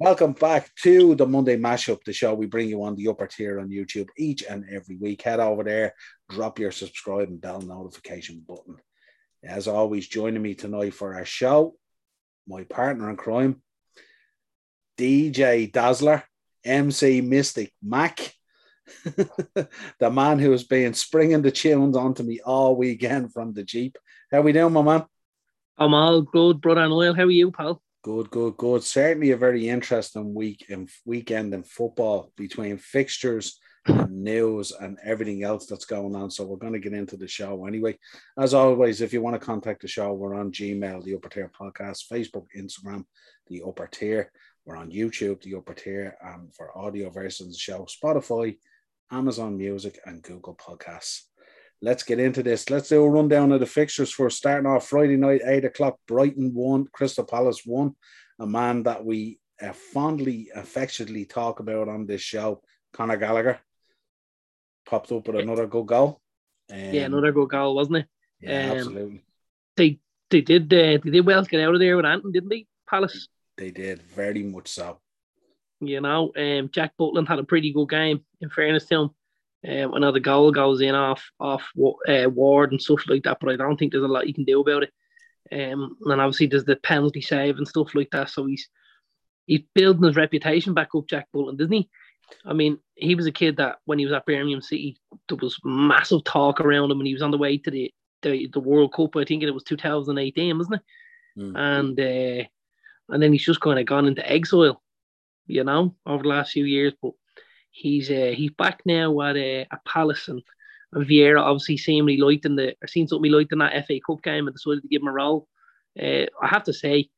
Welcome back to the Monday Mashup, the show we bring you on the upper tier on YouTube each and every week. Head over there, drop your subscribe and bell notification button. As always, joining me tonight for our show, my partner in crime, DJ Dazzler, MC Mystic Mac, the man who has been springing the tunes onto me all weekend from the Jeep. How we doing, my man? I'm all good, brother Niall. How are you, pal? Good, good, good. Certainly a very interesting week and weekend in football between fixtures and news and everything else that's going on. So we're going to get into the show anyway. As always, if you want to contact the show, we're on Gmail, the Upper Tier Podcast, Facebook, Instagram, the Upper Tier. We're on YouTube, the Upper Tier, and for audio versions of the show, Spotify, Amazon Music, and Google Podcasts let's get into this. Let's do a rundown of the fixtures for starting off Friday night, eight o'clock. Brighton won, Crystal Palace won. A man that we uh, fondly, affectionately talk about on this show, Conor Gallagher, popped up with another good goal. Um, yeah, another good goal, wasn't it? Yeah, um, absolutely. They they did uh, they did well to get out of there with Anton, didn't they? Palace. They did very much so. You know, um, Jack Butland had a pretty good game. In fairness to him, um, the goal goes in off off uh, Ward and stuff like that, but I don't think there's a lot you can do about it. Um, and obviously there's the penalty save and stuff like that. So he's he's building his reputation back up, Jack Butland, doesn't he? I mean, he was a kid that when he was at Birmingham City, there was massive talk around him, and he was on the way to the the, the World Cup. I think it was 2018, wasn't it? Mm. And uh, and then he's just kind of gone into exile, you know, over the last few years. But he's uh, he's back now at uh, at Palace and, and Vieira obviously seemed he liked in the or seen something he liked in that FA Cup game and decided to give him a role. Uh, I have to say,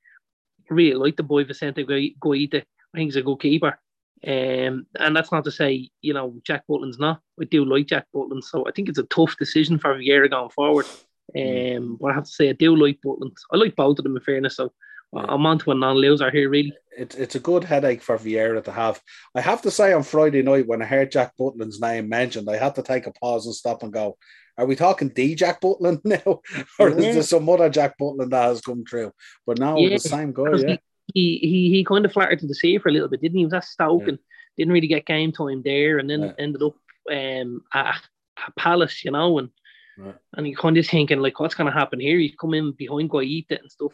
I really like the boy Vicente Guaita. I think he's a good keeper. Um, and that's not to say, you know, Jack Butland's not. I do like Jack Butland, so I think it's a tough decision for Vieira going forward. Mm. Um, but I have to say, I do like Butland. I like both of them in fairness. So I'm on to a non-loser here, really. It's it's a good headache for Vieira to have. I have to say on Friday night when I heard Jack Butland's name mentioned, I had to take a pause and stop and go, "Are we talking D Jack Butland now, or yeah. is there some other Jack Butland that has come through?" But now yeah, the same guy. Yeah, he, he he kind of flattered to the sea for a little bit, didn't he? He was at Stoke yeah. and didn't really get game time there, and then ended up um at, at Palace, you know, and right. and you kind of thinking like, what's going to happen here? He's come in behind Guaita and stuff.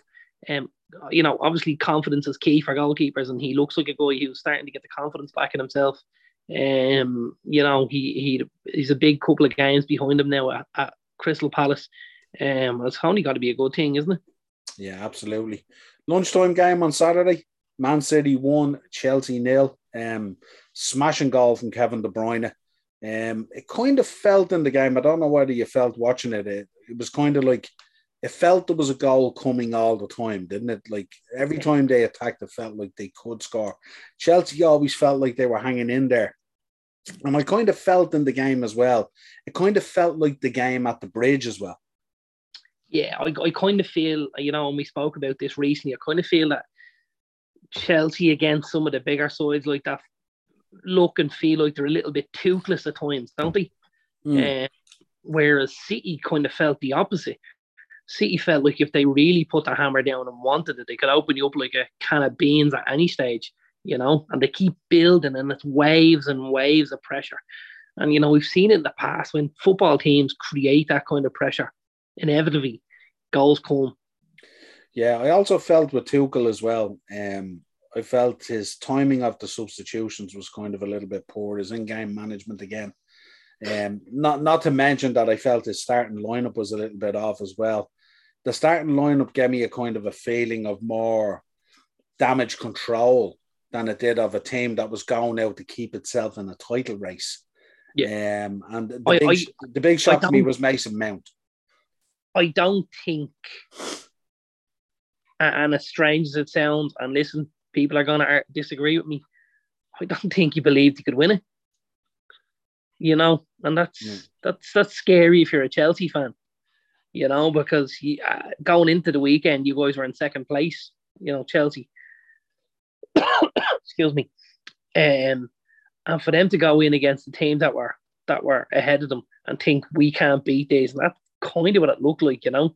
Um, you know, obviously confidence is key for goalkeepers, and he looks like a guy who's starting to get the confidence back in himself. Um, you know, he he he's a big couple of games behind him now at, at Crystal Palace. Um, it's only got to be a good thing, isn't it? Yeah, absolutely. Lunchtime game on Saturday. Man City won, Chelsea nil. Um, smashing goal from Kevin De Bruyne. Um, it kind of felt in the game. I don't know whether you felt watching it. It, it was kind of like it felt there was a goal coming all the time, didn't it? Like every time they attacked, it felt like they could score. Chelsea always felt like they were hanging in there. And I kind of felt in the game as well. It kind of felt like the game at the bridge as well. Yeah, I, I kind of feel, you know, and we spoke about this recently, I kind of feel that Chelsea against some of the bigger sides like that look and feel like they're a little bit toothless at times, don't they? Mm. Uh, whereas City kind of felt the opposite. City felt like if they really put the hammer down and wanted it, they could open you up like a can of beans at any stage, you know, and they keep building and it's waves and waves of pressure. And, you know, we've seen it in the past when football teams create that kind of pressure, inevitably goals come. Yeah, I also felt with Tuchel as well. Um, I felt his timing of the substitutions was kind of a little bit poor. His in-game management again. Um, not not to mention that I felt his starting lineup was a little bit off as well the starting lineup gave me a kind of a feeling of more damage control than it did of a team that was going out to keep itself in a title race. Yeah. Um, and the, I, big, I, the big shock to me was Mason Mount. I don't think, and as strange as it sounds, and listen, people are going to disagree with me. I don't think he believed he could win it. You know, and that's yeah. that's that's scary if you're a Chelsea fan you know, because he uh, going into the weekend, you guys were in second place, you know, Chelsea. Excuse me. Um, and for them to go in against the team that were that were ahead of them and think we can't beat these, and that's kind of what it looked like, you know.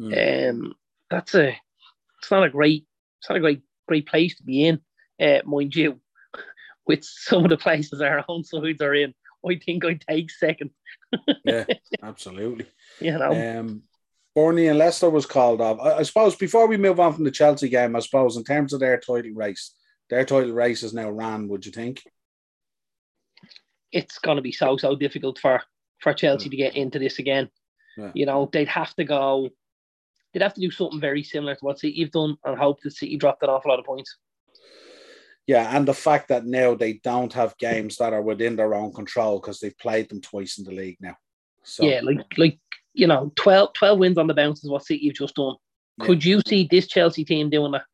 Mm. Um, that's a it's not a great it's not a great great place to be in. uh, mind you, with some of the places our own sides are in, I think I take second. yeah, absolutely. You know, Um, Burnley and Leicester was called off. I, I suppose before we move on from the Chelsea game, I suppose in terms of their title race, their title race is now ran. Would you think? it's going to be so so difficult for for Chelsea to get into this again. Yeah. You know, they'd have to go. They'd have to do something very similar to what City have done and hope that City dropped an awful lot of points. Yeah, and the fact that now they don't have games that are within their own control because they've played them twice in the league now. So Yeah, like like you know, 12, 12 wins on the bounce is what City have just done. Yeah. Could you see this Chelsea team doing that?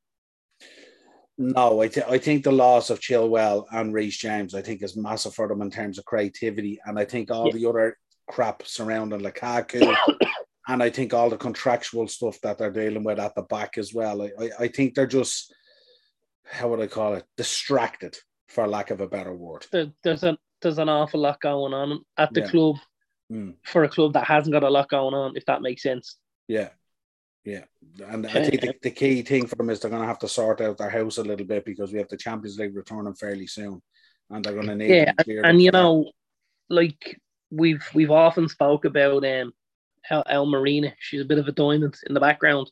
No, I, th- I think the loss of Chilwell and Reece James, I think, is massive for them in terms of creativity. And I think all Yeah. the other crap surrounding Lukaku and I think all the contractual stuff that they're dealing with at the back as well. I, I, I think they're just, how would I call it, distracted, for lack of a better word. There, there's a there's an awful lot going on at the Yeah. club Mm. for a club that hasn't got a lot going on, if that makes sense. Yeah. Yeah. And I think the, the key thing for them is they're going to have to sort out their house a little bit because we have the Champions League returning fairly soon. And they're going to need Yeah, to clear and you that. know, like we've we've often spoke about um El, El Marina. She's a bit of a diamond in the background.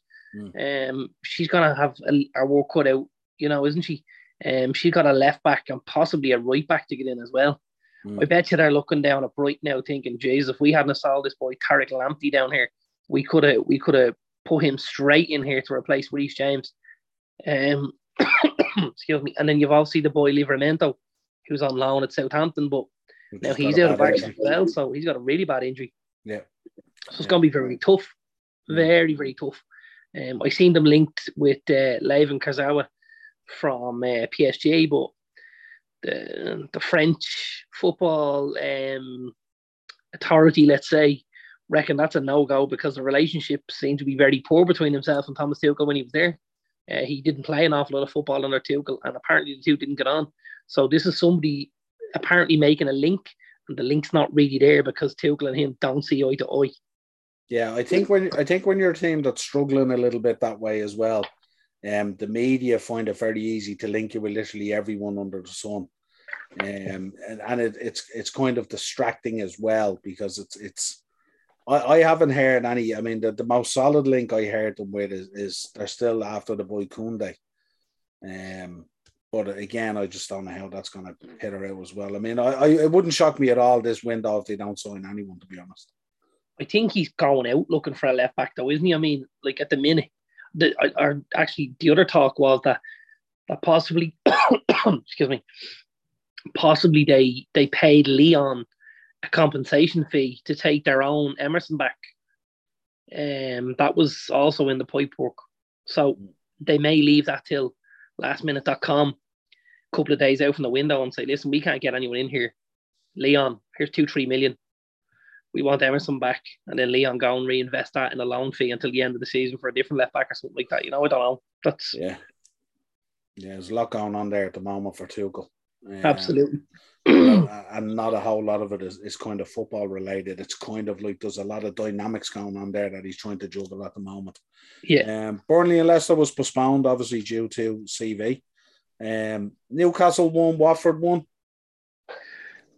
Um, she's gonna have a, her work cut out, you know, isn't she? Um, she's got a left back and possibly a right back to get in as well. Mm. I bet you they're looking down at Bright now, thinking, "Jeez, if we hadn't sold this boy Tariq Lamptey down here, we could have we could have put him straight in here to replace Reece James." Um, excuse me. And then you've obviously the boy Livramento, who's on loan at Southampton, but Which now he's out of action as well, so he's got a really bad injury. Yeah. So it's going to be very tough, very very tough. Um, I seen them linked with uh, Layvin Kurzawa from uh, PSG, but the the French football um, authority, let's say, reckon that's a no go because the relationship seemed to be very poor between himself and Thomas Tuchel when he was there. Uh, he didn't play an awful lot of football under Tuchel, and apparently the two didn't get on. So this is somebody apparently making a link, and the link's not really there because Tuchel and him don't see eye to eye. Yeah, I think when I think when you're a team that's struggling a little bit that way as well, um, the media find it very easy to link you with literally everyone under the sun, um, and, and it, it's it's kind of distracting as well because it's it's. I, I haven't heard any. I mean, the, the most solid link I heard them with is, is they're still after the boy Kounde. Um, but again, I just don't know how that's going to hit her out as well. I mean, I, I it wouldn't shock me at all this window if they don't sign anyone, to be honest. I think he's going out looking for a left back, though, isn't he? I mean, like at the minute, the or actually the other talk was that that possibly, excuse me, possibly they they paid Lyon a compensation fee to take their own Emerson back. Um, that was also in the pipework, so they may leave that till lastminute.com, a couple of days out from the window, and say, "Listen, we can't get anyone in here. Lyon, here's two, three million we want Emerson back, and then Lyon go and reinvest that in a loan fee until the end of the season for a different left back or something like that. You know, I don't know. That's Yeah. Yeah, there's a lot going on there at the moment for Tuchel. Um, absolutely. and not a whole lot of it is, is kind of football related. It's kind of like there's a lot of dynamics going on there that he's trying to juggle at the moment. Yeah, Um, Burnley and Leicester was postponed, obviously due to CV. Um, Newcastle won, Watford won.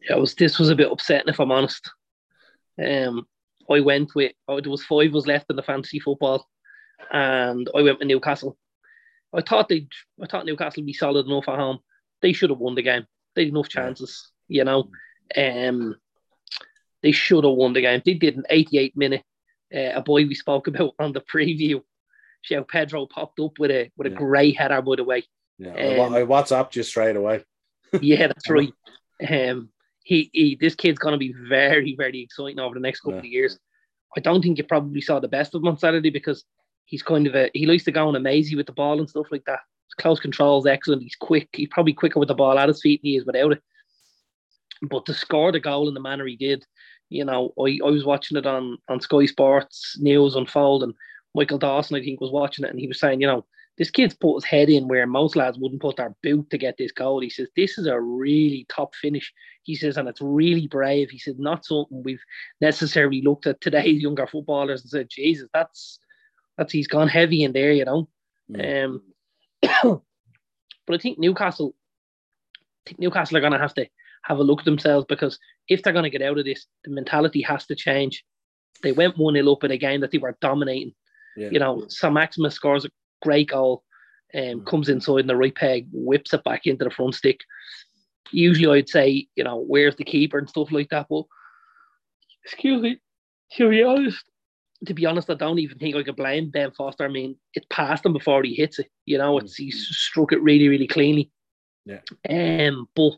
yeah. It was this was a bit upsetting if I'm honest. Um, I went with oh, there was five of us left in the fantasy football, and I went with Newcastle. I thought they, I thought Newcastle would be solid enough at home. They should have won the game. They had enough chances, you know. Um, they should have won the game. They did an 88 minute. Uh, a boy we spoke about on the preview, João Pedro popped up with a with a Yeah. great header. By the way, Yeah, Um, I WhatsApped you straight away. yeah, that's right. Um, he, he this kid's going to be very, very exciting over the next couple Yeah. of years. I don't think you probably saw the best of him on Saturday because he's kind of a he likes to go on a mazy with the ball and stuff like that. His close control is excellent. He's quick. He's probably quicker with the ball at his feet than he is without it. But to score the goal in the manner he did, you know, I, I was watching it on on Sky Sports News unfold, and Michael Dawson, I think, was watching it, and he was saying, you know, this kid's put his head in where most lads wouldn't put their boot to get this goal. He says, This is a really top finish. He says, and it's really brave. He says, not something we've necessarily looked at today's younger footballers and said, Jesus, that's that's he's gone heavy in there, you know. Mm. Um But I think Newcastle, I think Newcastle are going to have to have a look at themselves because if they're going to get out of this, the mentality has to change. They went 1 0 up in a game that they were dominating. Yeah. You know, Saint-Maximin scores a great goal, um, mm. comes inside in the right peg, whips it back into the front stick. Usually I'd say, you know, where's the keeper and stuff like that. But excuse me, to be honest, to be honest, I don't even think I could blame Ben Foster. I mean, it passed him before he hits it. You know, it's he struck it really, really cleanly. Yeah. Um, but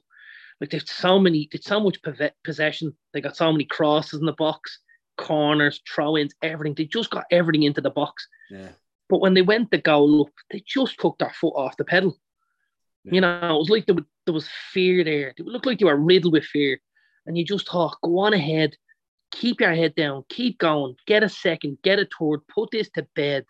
like there's so many, there's so much possession. They got so many crosses in the box, corners, throw-ins, everything. They just got everything into the box. Yeah. But when they went the goal up, they just took their foot off the pedal. Yeah. You know, it was like there was, there was fear there. It looked like they were riddled with fear. And you just thought, go on ahead, keep your head down, keep going, get a second, get a third, put this to bed,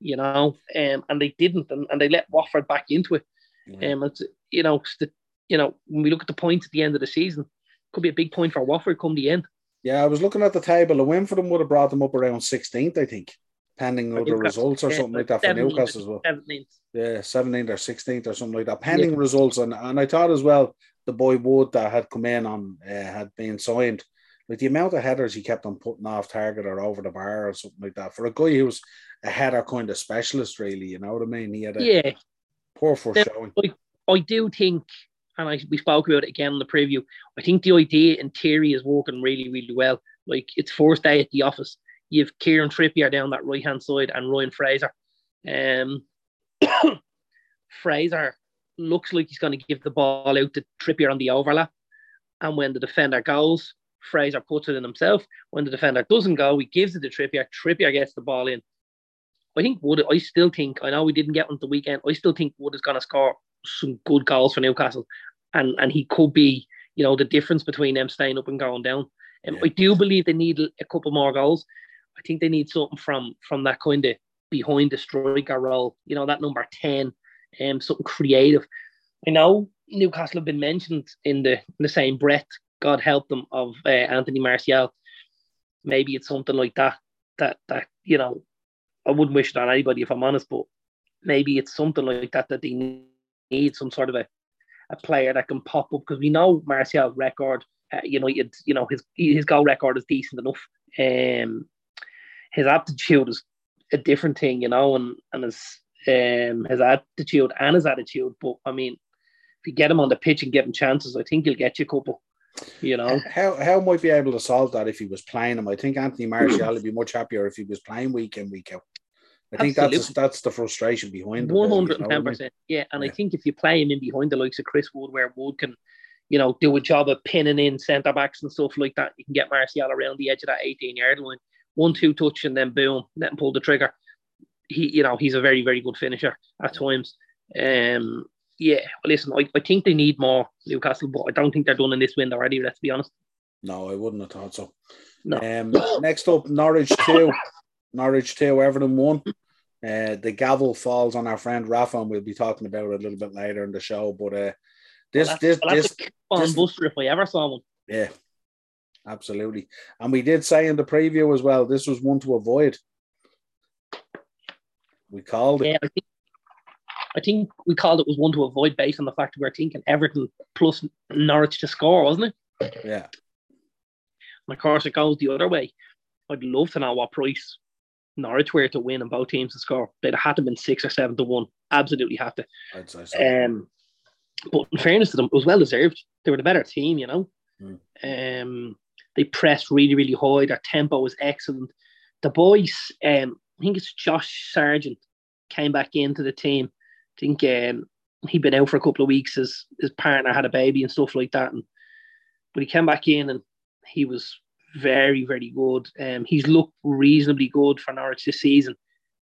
you know. Um, and they didn't, and, and they let Watford back into it. Yeah. Um, it's, you know, the, you know, when we look at the points at the end of the season, could be a big point for Watford come the end. Yeah, I was looking at the table. A win for them would have brought them up around 16th, I think, pending other results or something like that for Newcastle as well. 17th. Yeah, 17th or 16th or something like that, pending yeah. results. And, and I thought as well, the boy Wood that had come in on uh, had been signed like the amount of headers he kept on putting off target or over the bar or something like that. For a guy who was a header kind of specialist, really, you know what I mean? He had a yeah. poor first showing. I, I do think, and I, we spoke about it again in the preview. I think the idea in theory is working really, really well. Like it's first day at the office. You have Kieran Trippier down that right hand side and Ryan Fraser. Um, Fraser looks like he's going to give the ball out to Trippier on the overlap. And when the defender goes, Fraser puts it in himself. When the defender doesn't go, he gives it to Trippier. Trippier gets the ball in. I think Wood, I still think, I know we didn't get on the weekend, I still think Wood is going to score some good goals for Newcastle. And and he could be, you know, the difference between them staying up and going down. And yeah. I do believe they need a couple more goals. I think they need something from from that kind of behind the striker role, you know, that number 10, um, something creative. I know Newcastle have been mentioned in the in the same breath God help them, of uh, Anthony Martial. Maybe it's something like that. That that you know, I wouldn't wish it on anybody if I'm honest, but maybe it's something like that that they need some sort of a, a player that can pop up because we know Martial's record. Uh, you know, you know his his goal record is decent enough. Um, his aptitude is a different thing, you know, and and his um his attitude and his attitude. But I mean, if you get him on the pitch and give him chances, I think he'll get you a couple. You know, how how might be able to solve that if he was playing him? I think Anthony Martial would be much happier if he was playing week in week out. I think Absolutely. that's that's the frustration behind it. One hundred and ten percent, yeah. And yeah. I think if you play him in behind the likes of Chris Wood, where Wood can, you know, do a job of pinning in centre backs and stuff like that, you can get Martial around the edge of that eighteen yard line, one two touch, and then boom, let him pull the trigger. He, you know, he's a very very good finisher at times. Um, yeah, listen, I, I think they need more Newcastle, but I don't think they're done in this window already, let's be honest. No, I wouldn't have thought so. No. Um, next up, Norwich 2. Norwich 2, Everton 1. Uh, the gavel falls on our friend Rafa, and we'll be talking about it a little bit later in the show. But uh, this, well, this, well, this, this, Buster if I ever saw one. Yeah, absolutely. And we did say in the preview as well, this was one to avoid. We called it. Yeah, I think, I think we called it was one to avoid based on the fact that we were thinking Everton plus Norwich to score, wasn't it? Yeah. And of course, it goes the other way. I'd love to know what price Norwich were to win and both teams to score. They'd have had to been six or seven to one. Absolutely have to. I'd say so. Um, but in fairness to them, it was well deserved. They were the better team, you know. Mm. Um, they pressed really, really high. Their tempo was excellent. The boys, um, I think it's Josh Sargent, came back into the team I think um, he'd been out for a couple of weeks. His his partner had a baby and stuff like that. And but he came back in and he was very very good. Um, he's looked reasonably good for Norwich this season.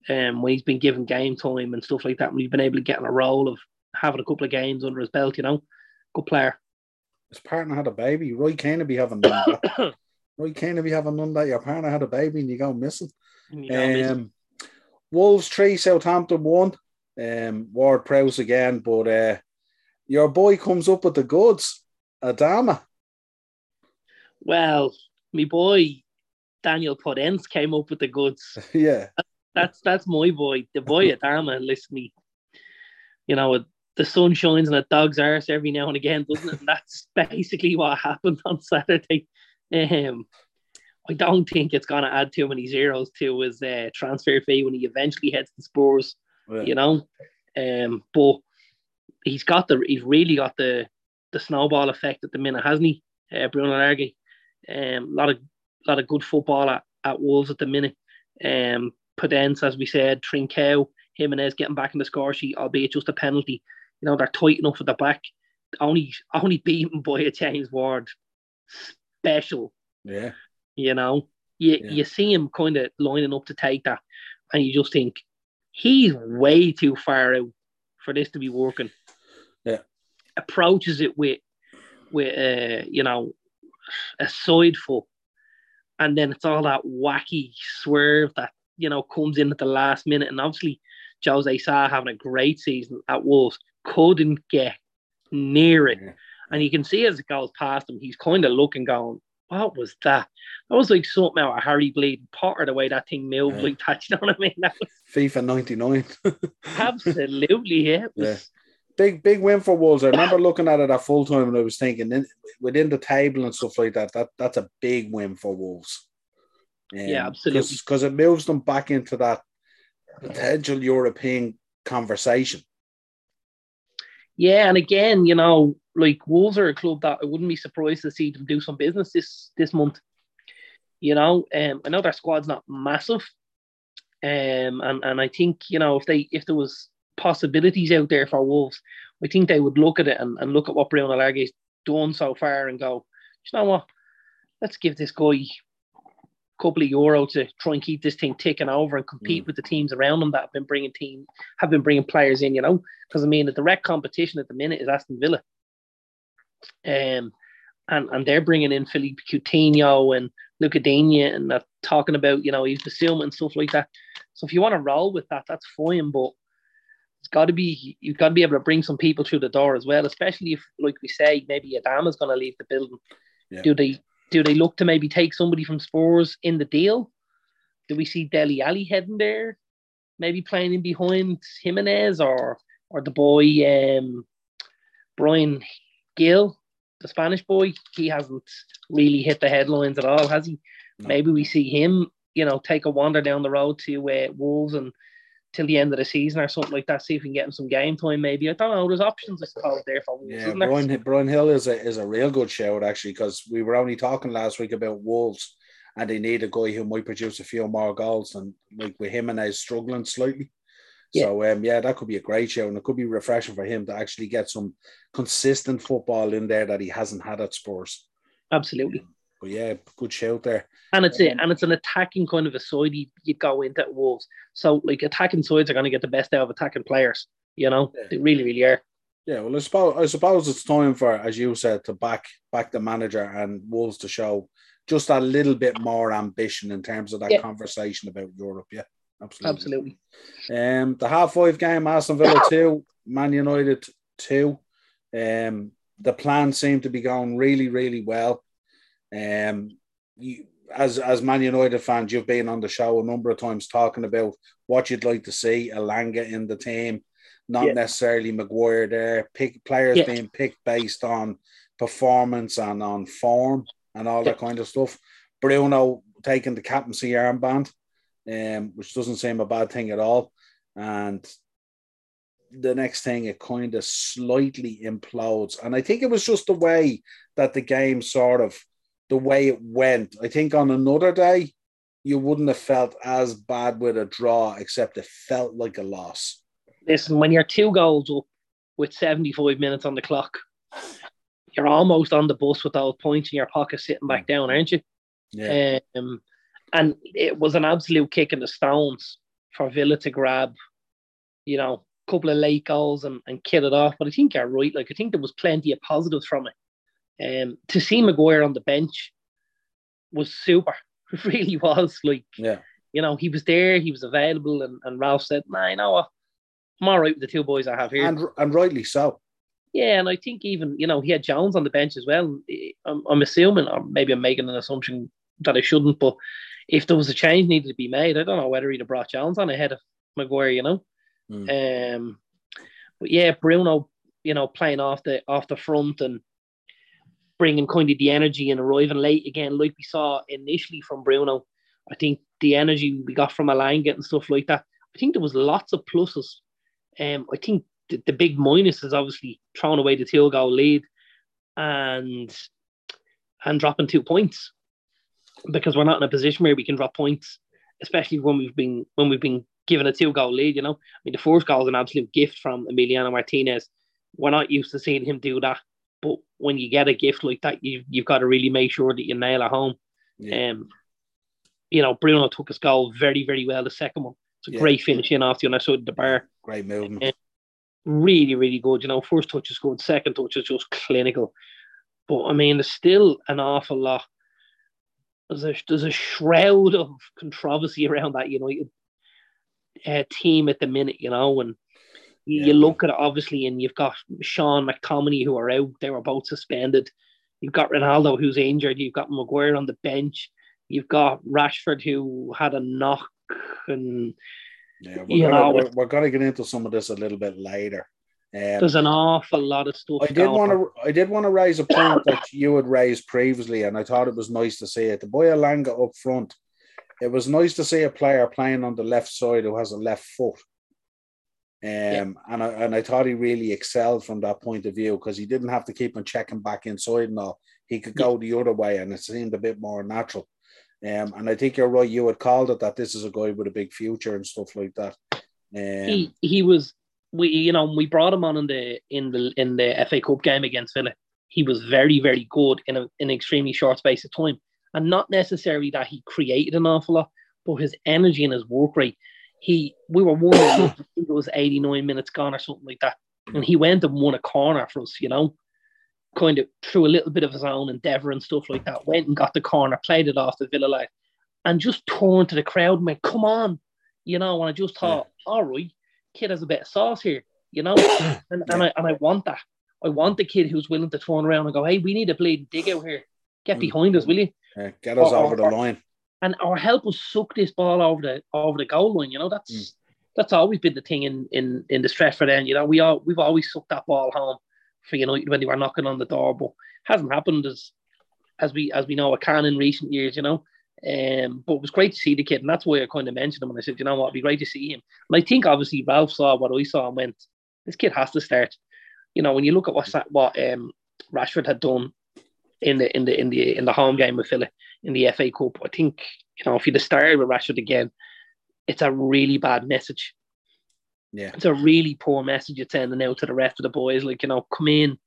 Um, when he's been given game time and stuff like that, when he's been able to get in a role of having a couple of games under his belt, you know, good player. His partner had a baby. Roy Keane be having that. Roy Keane be having none that. Your partner had a baby and you go missing. You um. Wolves three, Southampton one um, Ward Prowse again, but uh, your boy comes up with the goods, Adama. Well, my boy Daniel Podence came up with the goods. yeah, that's that's my boy, the boy Adama. Listen, me, you know, the sun shines on a dog's arse every now and again, doesn't it? And that's basically what happened on Saturday. Um, I don't think it's going to add too many zeros to his uh, transfer fee when he eventually heads to Spurs. Yeah. You know, um, but he's got the he's really got the the snowball effect at the minute, hasn't he? Uh, Bruno Lage. Um, a lot of lot of good football at, at Wolves at the minute. Um, Podence, as we said, Trincao, Jimenez getting back in the score sheet, albeit just a penalty. You know, they're tight enough at the back. Only only beaten by a James Ward special. Yeah. You know, you, yeah. you see him kind of lining up to take that, and you just think he's way too far out for this to be working. Yeah. Approaches it with with uh, you know a side foot, and then it's all that wacky swerve that you know comes in at the last minute, and obviously Jose Sa having a great season at Wolves couldn't get near it. Yeah. And you can see as it goes past him, he's kind of looking, going, what was that? That was like something out of Harry Bleed Potter, the way that thing moved yeah. like that. You know what I mean? That was FIFA 99. absolutely, yeah. Was... yeah. Big, big win for Wolves. I remember looking at it at full time and I was thinking in, within the table and stuff like that, that that's a big win for Wolves. Um, yeah, absolutely. Because it moves them back into that potential European conversation. Yeah, and again, you know, like Wolves are a club that I wouldn't be surprised to see them do some business this this month. You know, um, I know their squad's not massive, um, and and I think you know if they if there was possibilities out there for Wolves, I think they would look at it and, and look at what Bruno Lage's done so far and go, you know what, let's give this guy couple of euro to try and keep this thing ticking over and compete mm. with the teams around them that have been bringing team have been bringing players in. You know, because I mean the direct competition at the minute is Aston Villa, um, and and they're bringing in Philippe Coutinho and Luca Digne and they're talking about you know he's Bissouma and stuff like that. So if you want to roll with that, that's fine, but it's got to be you've got to be able to bring some people through the door as well, especially if, like we say, maybe Adam is going to leave the building. Yeah. Do they do they look to maybe take somebody from Spurs in the deal? Do we see Dele Alli heading there? Maybe playing in behind Jimenez or or the boy um, Bryan Gil, the Spanish boy. He hasn't really hit the headlines at all, has he? No. Maybe we see him, you know, take a wander down the road to uh, Wolves and till the end of the season or something like that. See if we can get him some game time. Maybe I don't know. There's options I suppose there for Wolves. Yeah, Bryan, Bryan Gil is a is a real good shout actually because we were only talking last week about Wolves and they need a guy who might produce a few more goals and like with him and I struggling slightly. Yeah. So um, yeah, that could be a great show, and it could be refreshing for him to actually get some consistent football in there that he hasn't had at Spurs. Absolutely. But yeah, good shout there. And it's it, and it's an attacking kind of a side you, you go into Wolves. So like attacking sides are going to get the best out of attacking players. You know, yeah. they really, really are. Yeah, well, I suppose I suppose it's time for, as you said, to back back the manager and Wolves to show just a little bit more ambition in terms of that yeah. conversation about Europe. Yeah, absolutely. Absolutely. Um, the half five game, Aston Villa two, Man United two. Um, the plan seemed to be going really, really well. Um, you, as as Man United fans, you've been on the show a number of times talking about what you'd like to see Elanga in the team, not yeah. necessarily Maguire there. Pick players yeah. being picked based on performance and on form and all that kind of stuff. Bruno taking the captaincy armband, um, which doesn't seem a bad thing at all. And the next thing, it kind of slightly implodes. And I think it was just the way that the game sort of the way it went. I think on another day, you wouldn't have felt as bad with a draw, except it felt like a loss. Listen, when you're two goals up with 75 minutes on the clock, you're almost on the bus with those points in your pocket sitting back down, aren't you? Yeah. Um, and it was an absolute kick in the stones for Villa to grab, you know, a couple of late goals and, and kill it off. But I think you're right. Like, I think there was plenty of positives from it. Um, to see Maguire on the bench was super. It really was. Like, yeah, you know, he was there, he was available, and, and Ralf said, "Nah, you know what? I'm all right with the two boys I have here." And, and rightly so. Yeah, and I think even you know he had Jones on the bench as well. I'm, I'm assuming, or maybe I'm making an assumption that I shouldn't, but if there was a change needed to be made, I don't know whether he'd have brought Jones on ahead of Maguire. You know, mm. um, but yeah, Bruno, you know, playing off the off the front and bringing kind of the energy and arriving late again, like we saw initially from Bruno. I think the energy we got from Elanga and stuff like that. I think there was lots of pluses. Um, I think the, the big minus is obviously throwing away the two goal lead and and dropping two points because we're not in a position where we can drop points, especially when we've been when we've been given a two goal lead. You know, I mean the first goal is an absolute gift from Emiliano Martinez. We're not used to seeing him do that, but when you get a gift like that, you you've got to really make sure that you nail it home. Yeah. Um, you know, Bruno took his goal very very well. The second one, it's a yeah. great finish in off the other side of the bar. Great movement. Um, really really good. You know, first touch is good, second touch is just clinical. But I mean, there's still an awful lot there's a there's a shroud of controversy around that United uh, team at the minute, you know, and you, yeah. you look at it obviously, and you've got Sean McTominay who are out; they were both suspended. You've got Ronaldo who's injured. You've got Maguire on the bench. You've got Rashford who had a knock, and yeah, we're, gonna, know, we're, we're going to get into some of this a little bit later. Um, There's an awful lot of stuff. I did want to. I did want to raise a point that you had raised previously, and I thought it was nice to see it. The boy Elanga up front. It was nice to see a player playing on the left side who has a left foot. Um, yeah. and I and I thought he really excelled from that point of view because he didn't have to keep on checking back inside and all. He could go yeah. the other way, and it seemed a bit more natural. Um, and I think you're right. You had called it that this is a guy with a big future and stuff like that. Um, he he was we you know we brought him on in the in the in the FA Cup game against Villa. He was very very good in, a, in an extremely short space of time, and not necessarily that he created an awful lot, but his energy and his work rate. He we were one I think it was eighty nine minutes gone or something like that, and he went and won a corner for us. You know, kind of through a little bit of his own endeavour and stuff like that. Went and got the corner, played it off the Villa line, and just turned to the crowd and went, "Come on!" You know, and I just thought, yeah. all right, kid has a bit of sauce here, you know, and, and I and I want that. I want the kid who's willing to turn around and go, hey, we need a bleeding dig out here. Get mm. behind us, will you? Yeah, get us or, over the line. And or help us suck this ball over the over the goal line. You know, that's mm. that's always been the thing in in in the Stretford end. You know, we all we've always sucked that ball home for United when they were knocking on the door, but hasn't happened as as we as we know it can in recent years. You know, um, but it was great to see the kid, and that's why I kind of mentioned him. And I said, you know what, it'd be great to see him. And I think obviously Ralf saw what I saw and went, this kid has to start. You know, when you look at what what um, Rashford had done in the in the in the in the home game with Villa in the FA Cup, I think you know if you'd have started with Rashford again, it's a really bad message. Yeah, it's a really poor message you're sending out to the rest of the boys. Like you know, come in,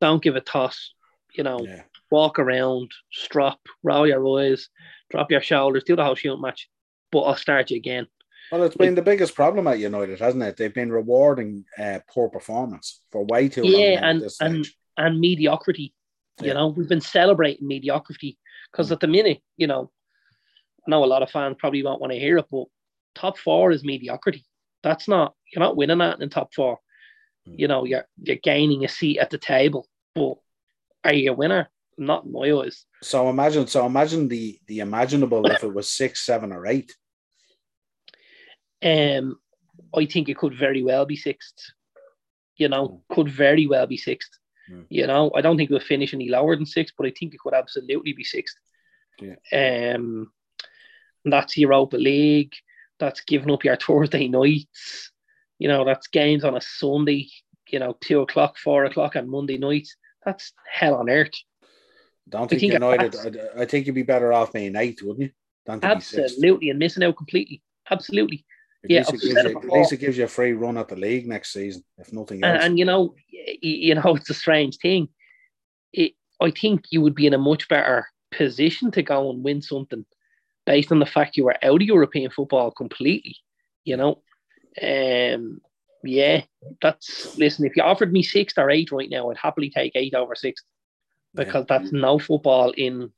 don't give a toss. You know, yeah. walk around, strop, roll your eyes drop your shoulders, do the whole shoot match, but I'll start you again. Well, it's been the biggest problem at United, hasn't it? They've been rewarding uh, poor performance for way too long. Yeah, and and and mediocrity. Yeah. You know, we've been celebrating mediocrity because mm. at the minute, you know, I know a lot of fans probably won't want to hear it, but top four is mediocrity. That's not you're not winning that in top four. Mm. You know, you're you're gaining a seat at the table, but are you a winner? not in my eyes. So imagine, so imagine the the imaginable if it was six, seven, or eight. Um, I think it could very well be sixth. You know, mm. could very well be sixth. Mm. You know, I don't think we'll finish any lower than sixth, but I think it could absolutely be sixth. Yeah. Um, that's Europa League. That's giving up your Thursday nights. You know, that's games on a Sunday. You know, two o'clock, four o'clock, and Monday night. That's hell on earth. Don't think, think United. I, I, think you'd be better off being eighth, wouldn't you? Absolutely, and missing out completely. Absolutely. At yeah, least, you, at least, it gives you a free run at the league next season, if nothing else. And, and you know, you know, it's a strange thing. It, I think you would be in a much better position to go and win something based on the fact you were out of European football completely. You know, um, yeah, that's listen. If you offered me sixth or eight right now, I'd happily take eight over sixth because yeah. that's no football in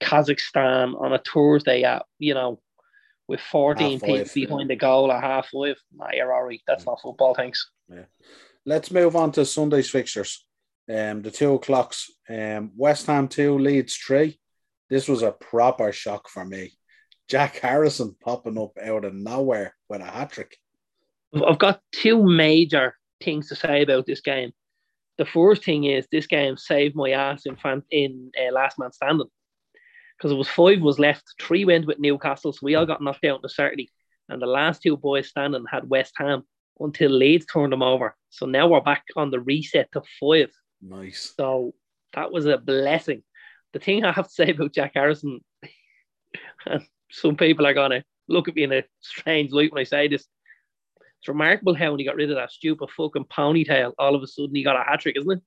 Kazakhstan on a Thursday at you know with 14 people behind the goal at half five. Nah, you're all right. That's yeah. not football, thanks. Yeah. Let's move on to Sunday's fixtures. Um, the two o'clocks. Um, West Ham two, Leeds three. This was a proper shock for me. Jack Harrison popping up out of nowhere with a hat trick. I've got two major things to say about this game. The first thing is this game saved my ass in fan, in uh, last man standing because it was five was left. Three went with Newcastle, so we all got knocked out on the Saturday, and the last two boys standing had West Ham until Leeds turned them over. So now we're back on the reset to five. Nice. So that was a blessing. The thing I have to say about Jack Harrison, and some people are gonna look at me in a strange light when I say this. It's remarkable how when he got rid of that stupid fucking ponytail, all of a sudden he got a hat trick, isn't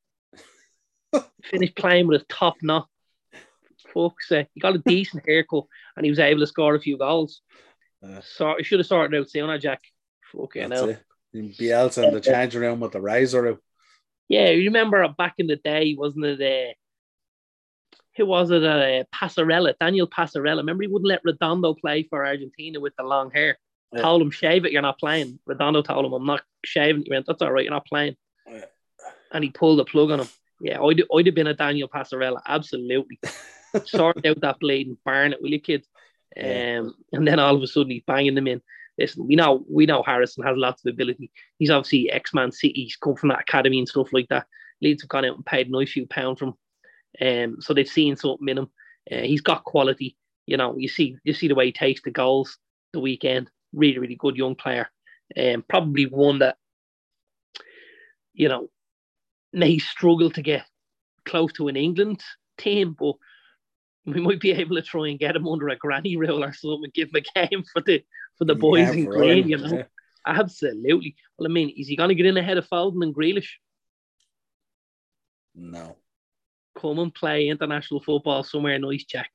it? Finished playing with his top knot. Fuck's sake. He got a decent haircut and he was able to score a few goals. Uh, so he should have started out sooner, Jack. Fucking hell. Bielsa in the changing room with the razor out. Yeah, you remember back in the day, wasn't it? Uh, who was it? Uh, Passarella, Daniel Passarella. Remember, he wouldn't let Redondo play for Argentina with the long hair. Yeah. Told him, shave it, you're not playing. Redondo told him, I'm not shaving. He went, That's all right, you're not playing. Yeah. And he pulled the plug on him. Yeah, I'd, I'd have been a Daniel Passarella, absolutely. Sort out that blade and burn it, will you, kids? Yeah. Um, and then all of a sudden he's banging them in. Listen, we know we know Harrison has lots of ability. He's obviously X Man City. He's come from that academy and stuff like that. Leeds have gone out and paid a nice few pound from um, so they've seen something in him. Uh, he's got quality. You know, you see you see the way he takes the goals the weekend. Really, really good young player. And um, probably one that, you know, may struggle to get close to an England team, but we might be able to try and get him under a granny rule or something and give him a game for the for the boys yeah, in green, you know. Yeah. Absolutely. Well, I mean, is he going to get in ahead of Foden and Grealish? No come and play international football somewhere nice, Jack.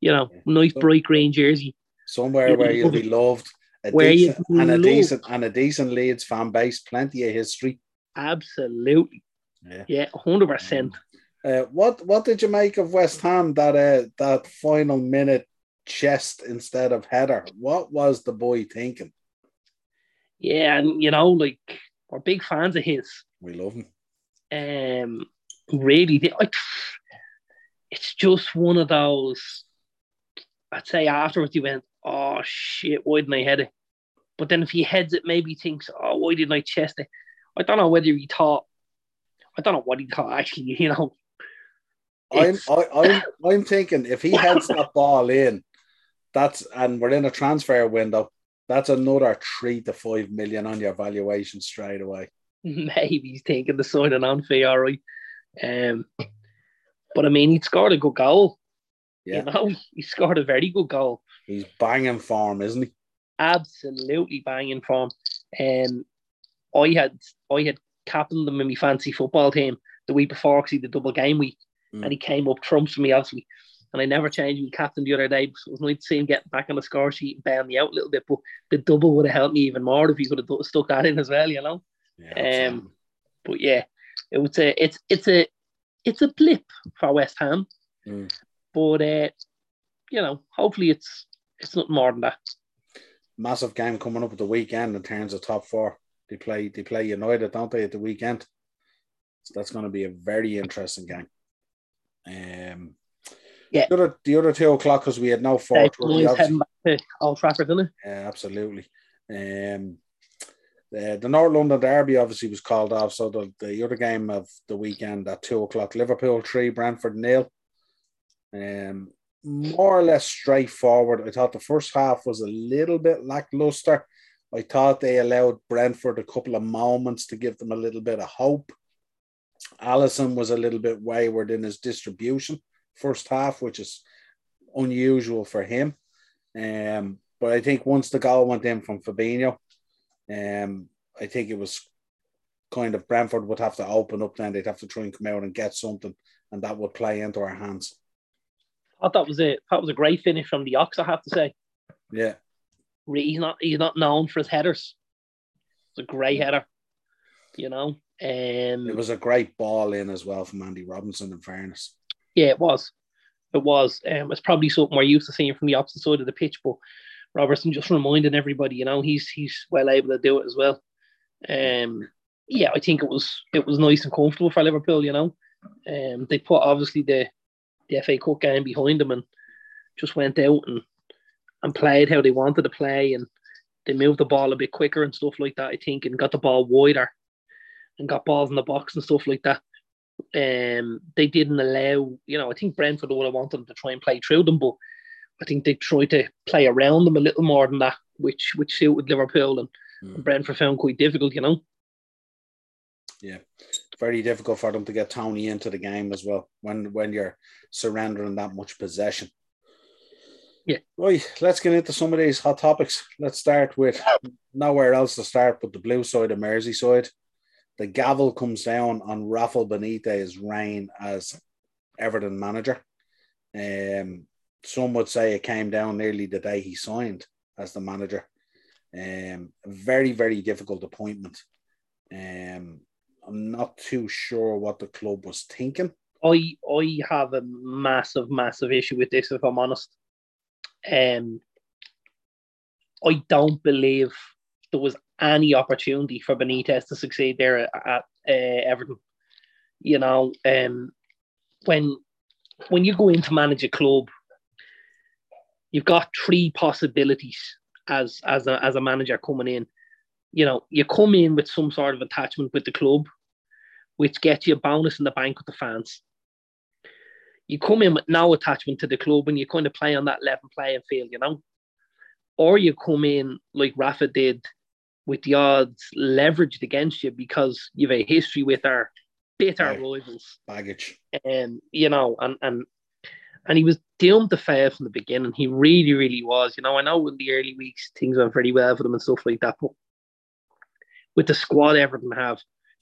You know, nice bright green jersey. Somewhere where you'll be loved. A where decent, and a decent and a decent Leeds fan base, plenty of history. Absolutely. Yeah, yeah, hundred percent. Mm. Uh, what what did you make of West Ham that uh, that final minute chest instead of header? What was the boy thinking? Yeah, and you know, like we're big fans of his. We love him. Um, really, like, it's just one of those. I'd say afterwards you went, oh shit, why didn't I head it? But then if he heads it, maybe he thinks, oh, why didn't I chest it? I don't know whether he thought. I don't know what he thought actually. You know. I'm I, I'm I'm thinking if he heads that ball in, that's and we're in a transfer window. That's another three to five million on your valuation straight away. Maybe he's thinking the signing on fee, all right. Um, but I mean, he scored a good goal. Yeah. You know, he scored a very good goal. He's banging form, isn't he? Absolutely banging form. Um, I had I had captained him in my fancy football team the week before because he did double game week, mm. and he came up trumps for me obviously. And I never changed my captain the other day it was nice to see him get back on the score sheet and bail me out a little bit. But the double would have helped me even more if he could have stuck that in as well, you know. Yeah, um, but yeah, it would say it's it's a it's a blip for West Ham, mm. but uh, you know, hopefully it's it's not more than that. Massive game coming up at the weekend in terms of top four. They play they play United, don't they, at the weekend? So that's going to be a very interesting game. Um, yeah. The other, the other two o'clock because we had no four. Uh, Old Trafford, didn't it? Yeah, absolutely. Um, the, the North London Derby obviously was called off. So the, the other game of the weekend at two o'clock, Liverpool three, Brentford nil. Um, more or less straightforward. I thought the first half was a little bit lackluster. I thought they allowed Brentford a couple of moments to give them a little bit of hope. Alisson was a little bit wayward in his distribution first half, which is unusual for him. Um, but I think once the goal went in from Fabinho, um, I think it was kind of Brentford would have to open up then. They'd have to try and come out and get something, and that would play into our hands. I thought was a that was a great finish from the Ox. I have to say. Yeah. He's not he's not known for his headers. It's a great header, you know. Um, it was a great ball in as well from Andy Robinson. In fairness. Yeah, it was. It was. Um, it's probably something we're used to seeing from the opposite side of the pitch, but Robertson just reminding everybody, you know, he's he's well able to do it as well. Um, yeah, I think it was it was nice and comfortable for Liverpool. You know, um, they put obviously the the FA Cup game behind them and just went out and and played how they wanted to play and they moved the ball a bit quicker and stuff like that. I think and got the ball wider. And got balls in the box and stuff like that. Um, they didn't allow, you know, I think Brentford would have wanted them to try and play through them, but I think they tried to play around them a little more than that, which which suited Liverpool and, mm. and Brentford found quite difficult, you know. Yeah, very difficult for them to get Toney into the game as well when when you're surrendering that much possession. Yeah. Right, let's get into some of these hot topics. Let's start with nowhere else to start but the blue side of Merseyside. The gavel comes down on Rafael Benitez's reign as Everton manager. Um, some would say it came down nearly the day he signed as the manager. Um, very, very difficult appointment. Um, I'm not too sure what the club was thinking. I I have a massive, massive issue with this, if I'm honest. Um, I don't believe there was any opportunity for Benitez to succeed there at, uh, Everton. You know, um, when when you go in to manage a club, you've got three possibilities as as a as a manager coming in. You know, you come in with some sort of attachment with the club, which gets you a bonus in the bank with the fans. You come in with no attachment to the club and you kind of play on that level playing field, you know. Or you come in like Rafa did with the odds leveraged against you because you've a history with our bitter yeah. rivals. Baggage. And you know, and and and he was doomed to fail from the beginning. He really, really was. You know, I know in the early weeks things went very well for them and stuff like that, but with the squad Everton have,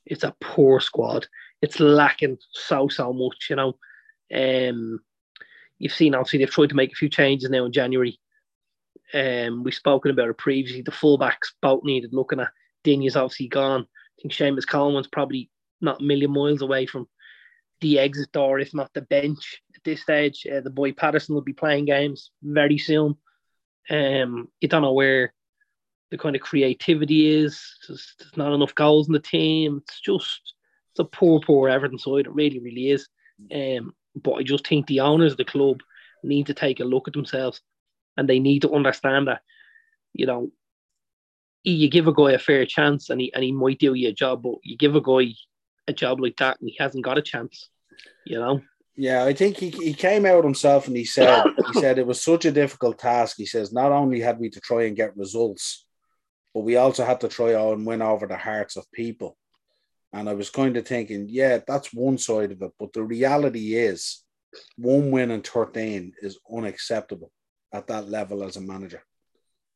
it's a poor squad. It's lacking so so much. You know, um, you've seen obviously they've tried to make a few changes now in January. Um, we've spoken about it previously. The fullbacks both needed looking at. Digne's obviously gone. I think Seamus Coleman's probably not a million miles away from the exit door, if not the bench at this stage. Uh, the boy Patterson will be playing games very soon. Um, you don't know where the kind of creativity is. There's, there's not enough goals in the team. It's just it's a poor, poor Everton side. It really, really is. Um, but I just think the owners of the club need to take a look at themselves and they need to understand that, you know, you give a guy a fair chance and he and he might do you a job, but you give a guy a job like that and he hasn't got a chance, you know. Yeah, I think he, he came out himself and he said he said it was such a difficult task. He says not only had we to try and get results, but we also had to try and win over the hearts of people. And I was kind of thinking, yeah, that's one side of it. But the reality is, one win in 13 is unacceptable at that level as a manager.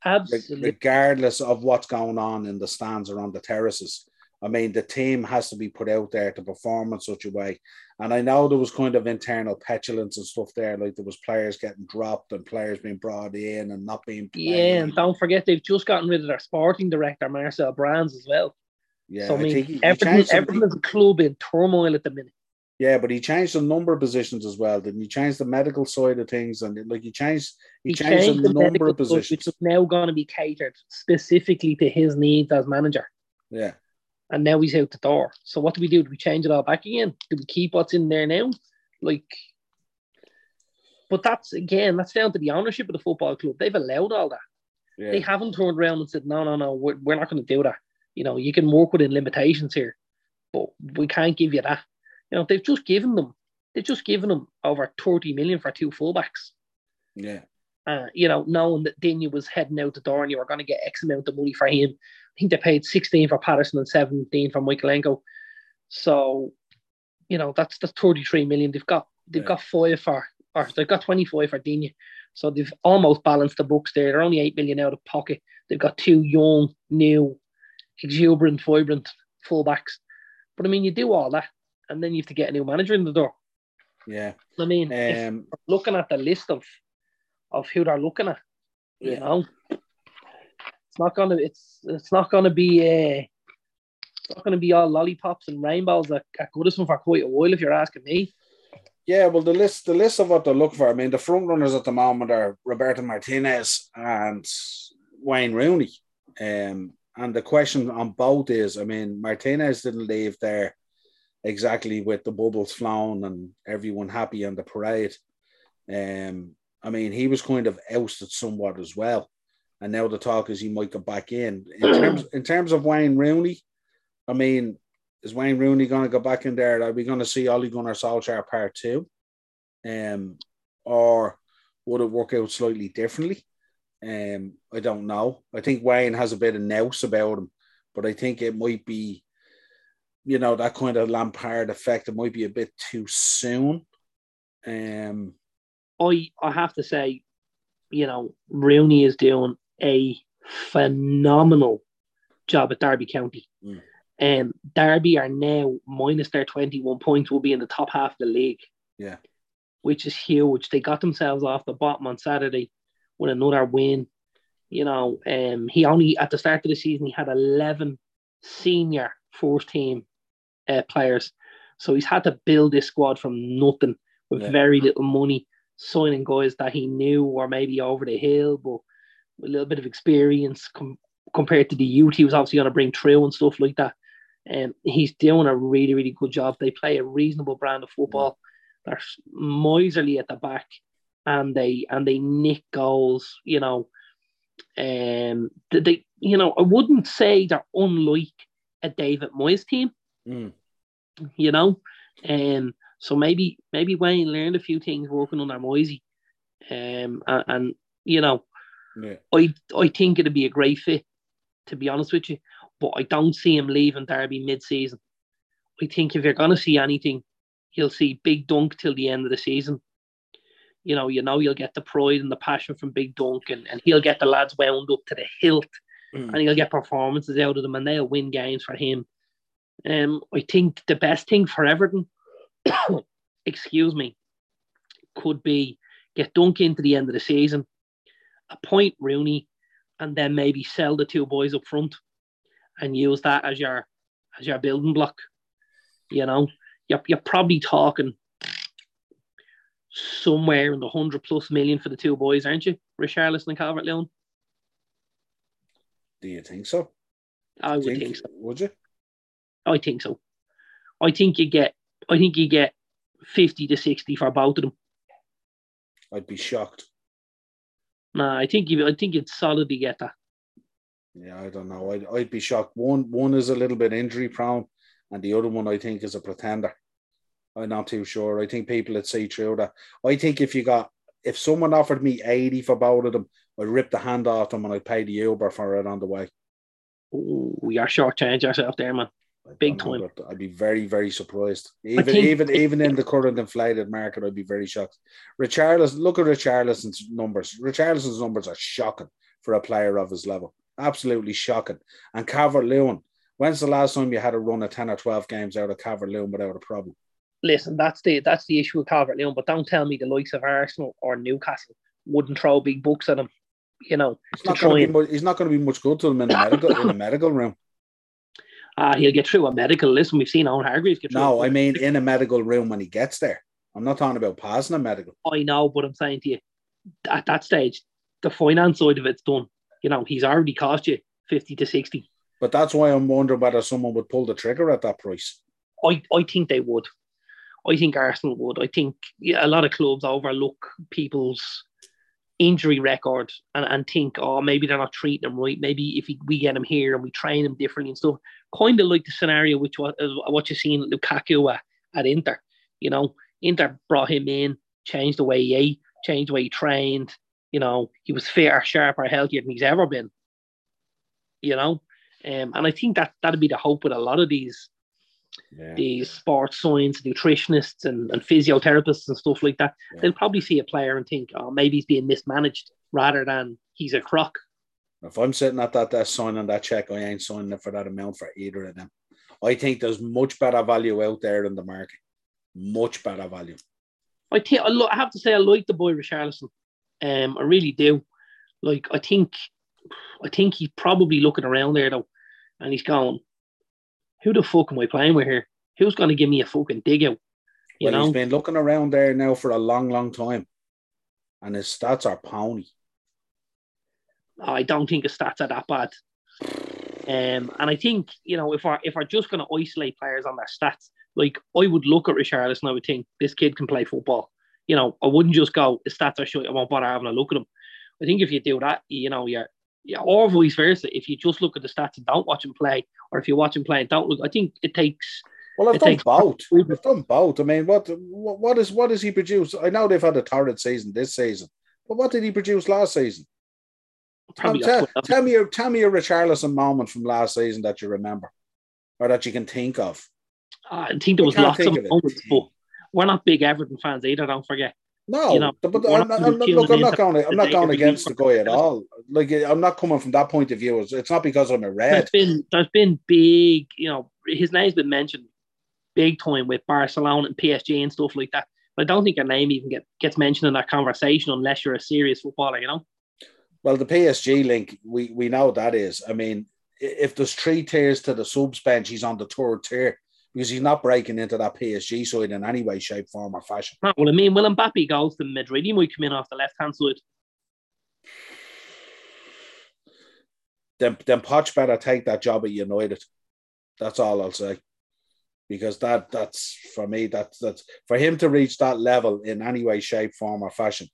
Absolutely. Regardless of what's going on in the stands or on the terraces. I mean, the team has to be put out there to perform in such a way. And I know there was kind of internal petulance and stuff there, like there was players getting dropped and players being brought in and not being played. Yeah, and don't forget they've just gotten rid of their sporting director, Marcel Brands, as well. Yeah, so, I, mean, Everton is a club in turmoil at the minute. Yeah, but he changed a number of positions as well. Didn't he change the medical side of things? And like he changed, he, he changed, changed, a number of positions, which is now going to be catered specifically to his needs as manager. Yeah, and now he's out the door. So what do we do? Do we change it all back again? Do we keep what's in there now? Like, but that's again, that's down to the ownership of the football club. They've allowed all that. Yeah. They haven't turned around and said, no, no, no, we're, we're not going to do that. You know, you can work within limitations here, but we can't give you that. You know, they've just given them, they've just given them over 30 million for two fullbacks. Yeah. Uh, you know, knowing that Digne was heading out the door and you were going to get X amount of money for him. I think they paid 16 for Patterson and 17 for Mykolenko. So, you know, that's the 33 million. They've got they've yeah. got five for or they've got 25 for Digne. So they've almost balanced the books there. They're only eight million out of pocket. They've got two young, new, exuberant, vibrant fullbacks. But I mean, you do all that, and then you have to get a new manager in the door. Yeah. I mean, um, looking at the list of of who they're looking at, you yeah. know, it's not gonna it's it's not gonna be uh, it's not gonna be all lollipops and rainbows at, at Goodison for quite a while, if you're asking me. Yeah, well, the list the list of what they're looking for. I mean, the front runners at the moment are Roberto Martinez and Wayne Rooney. Um, and the question on both is, I mean, Martinez didn't leave there exactly with the bubbles flown and everyone happy on the parade. Um, I mean, he was kind of ousted somewhat as well, and now the talk is he might go back in. In terms in terms of Wayne Rooney, I mean, is Wayne Rooney going to go back in there? Are we going to see Ole Gunnar Solskjaer part two? Um, or would it work out slightly differently? Um, I don't know. I think Wayne has a bit of nous about him, but I think it might be, you know, that kind of Lampard effect. It might be a bit too soon. Um, I I have to say, you know, Rooney is doing a phenomenal job at Derby County. Mm. Um, Derby are now minus their 21 points, will be in the top half of the league. Yeah. Which is huge. They got themselves off the bottom on Saturday with another win. You know, um, he only at the start of the season he had 11 senior first team uh, players. So he's had to build this squad from nothing with Yeah. very little money, signing guys that he knew were maybe over the hill, but a little bit of experience com- compared to the youth he was obviously going to bring through and stuff like that. And he's doing a really, really good job. They play a reasonable brand of football. They're miserly at the back, and they and they nick goals. You know, um, they- they you know I wouldn't say they're unlike a David Moyes team. Mm. You know, um, so maybe maybe Wayne learned a few things working under Moisey, um, and, and you know yeah. I I think it'd be a great fit, to be honest with you. But I don't see him leaving Derby mid-season. I think if you're gonna see anything, you'll see Big Dunc till the end of the season. You know, you know you'll get the pride and the passion from Big Dunc, and, and he'll get the lads wound up to the hilt, Mm. and he'll get performances out of them, and they'll win games for him. Um, I think the best thing for Everton, excuse me, could be get Dunc into the end of the season, appoint Rooney, and then maybe sell the two boys up front and use that as your as your building block. You know, you're, you're probably talking somewhere in the hundred plus million for the two boys, aren't you? Richarlison and Calvert Lewin. Do you think so? I would think, so. Would you? I think so. I think you get I think you get fifty to sixty for both of them. I'd be shocked. Nah, I think you I think you'd solidly get that. Yeah, I don't know. I'd, I'd be shocked. One one is a little bit injury prone, and the other one I think is a pretender. I'm not too sure. I think people would see through that. I think if you got if someone offered me 80 for both of them, I'd rip the hand off them and I'd pay the Uber for it on the way. Oh, you're shortchanged yourself there, man. Big know, time. but I'd be very, very surprised. Even think- even even in the current inflated market, I'd be very shocked. Richarlison, look at Richarlison's numbers. Richarlison's numbers are shocking for a player of his level. Absolutely shocking. And Calvert Lewin, when's the last time you had a run of 10 or 12 games out of Calvert Lewin without a problem? Listen, that's the that's the issue with Calvert Lewin, but don't tell me the likes of Arsenal or Newcastle wouldn't throw big bucks at him. You know, He's not going to and be much, he's not going to be much good to him in the medical in the medical room. Ah, he'll get through a medical. Listen, we've seen Owen Hargreaves get through. No, I mean in a medical room when he gets there. I'm not talking about passing a medical. I know, but I'm saying to you, at that stage, the finance side of it's done. You know, he's already cost you fifty to sixty. But that's why I'm wondering whether someone would pull the trigger at that price. I, I think they would. I think Arsenal would. I think a lot of clubs overlook people's injury record and, and think, oh, maybe they're not treating them right. Maybe if we, we get him here and we train him differently and stuff. Kind of like the scenario which what uh, what you seen Lukaku at, at Inter. You know, Inter brought him in, changed the way he ate, changed the way he trained. You know, he was fitter, sharper, healthier than he's ever been. You know, um, and I think that that'd be the hope with a lot of these Yeah. these sports science nutritionists and, and physiotherapists and stuff like that, Yeah. they'll probably see a player and think, oh, maybe he's being mismanaged rather than he's a crock. If I'm sitting at that desk signing that check, I ain't signing it for that amount for either of them. I think there's much better value out there in the market. Much better value. I think I, lo- I have to say I like the boy Richarlison. Um, I really do. Like I think, I think he's probably looking around there though, and he's going, "Who the fuck am I playing with here? Who's going to give me a fucking dig out?" You well, know, he's been looking around there now for a long, long time. And his stats are pony. I don't think his stats are that bad. Um, and I think you know if we're if we're just going to isolate players on their stats, like I would look at Richarlison, and I would think this kid can play football. You know, I wouldn't just go his stats are shit. I won't bother having a look at him. I think if you do that, you know, you're yeah, or vice versa. If you just look at the stats and don't watch him play, or if you watch him play and don't look, I think it takes. Well, I've it done takes- both. I've done both. I mean, what, what what is what does he produce? I know they've had a torrid season this season, but what did he produce last season? Tell, tell, tell me your tell me your Richarlison moment from last season that you remember, or that you can think of. Ah, I think there was lots of of moments, but we're not big Everton fans either. Don't forget. No, You know, but I'm, not I'm, tuning look, I'm not going. I'm not going against the guy at all. Like I'm not coming from that point of view. It's, it's not because I'm a red. There's been there's been big, you know, his name's been mentioned big time with Barcelona and PSG and stuff like that. But I don't think your name even get, gets mentioned in that conversation unless you're a serious footballer, you know. Well, the PSG link, we we know that is. I mean, if there's three tiers to the subs bench, he's on the third tier because he's not breaking into that PSG side in any way, shape, form, or fashion. Well, I mean, will Mbappe goes to Madrid, he might come in off the left hand side. Then then Poch better take that job at United. That's all I'll say. Because that that's for me, that's that's for him to reach that level in any way, shape, form, or fashion.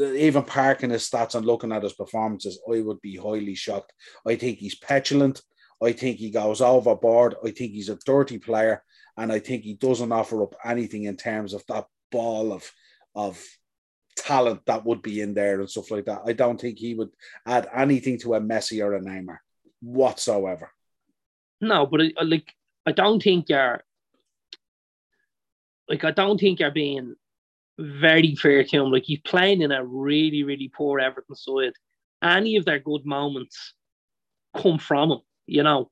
Even parking his stats and looking at his performances, I would be highly shocked. I think he's petulant. I think he goes overboard. I think he's a dirty player, and I think he doesn't offer up anything in terms of that ball of of talent that would be in there and stuff like that. I don't think he would add anything to a Messi or a Neymar whatsoever. No, but I, like I don't think you're like I don't think you're being very fair to him. Like he's playing in a really, really poor Everton side. Any of their good moments come from him, you know.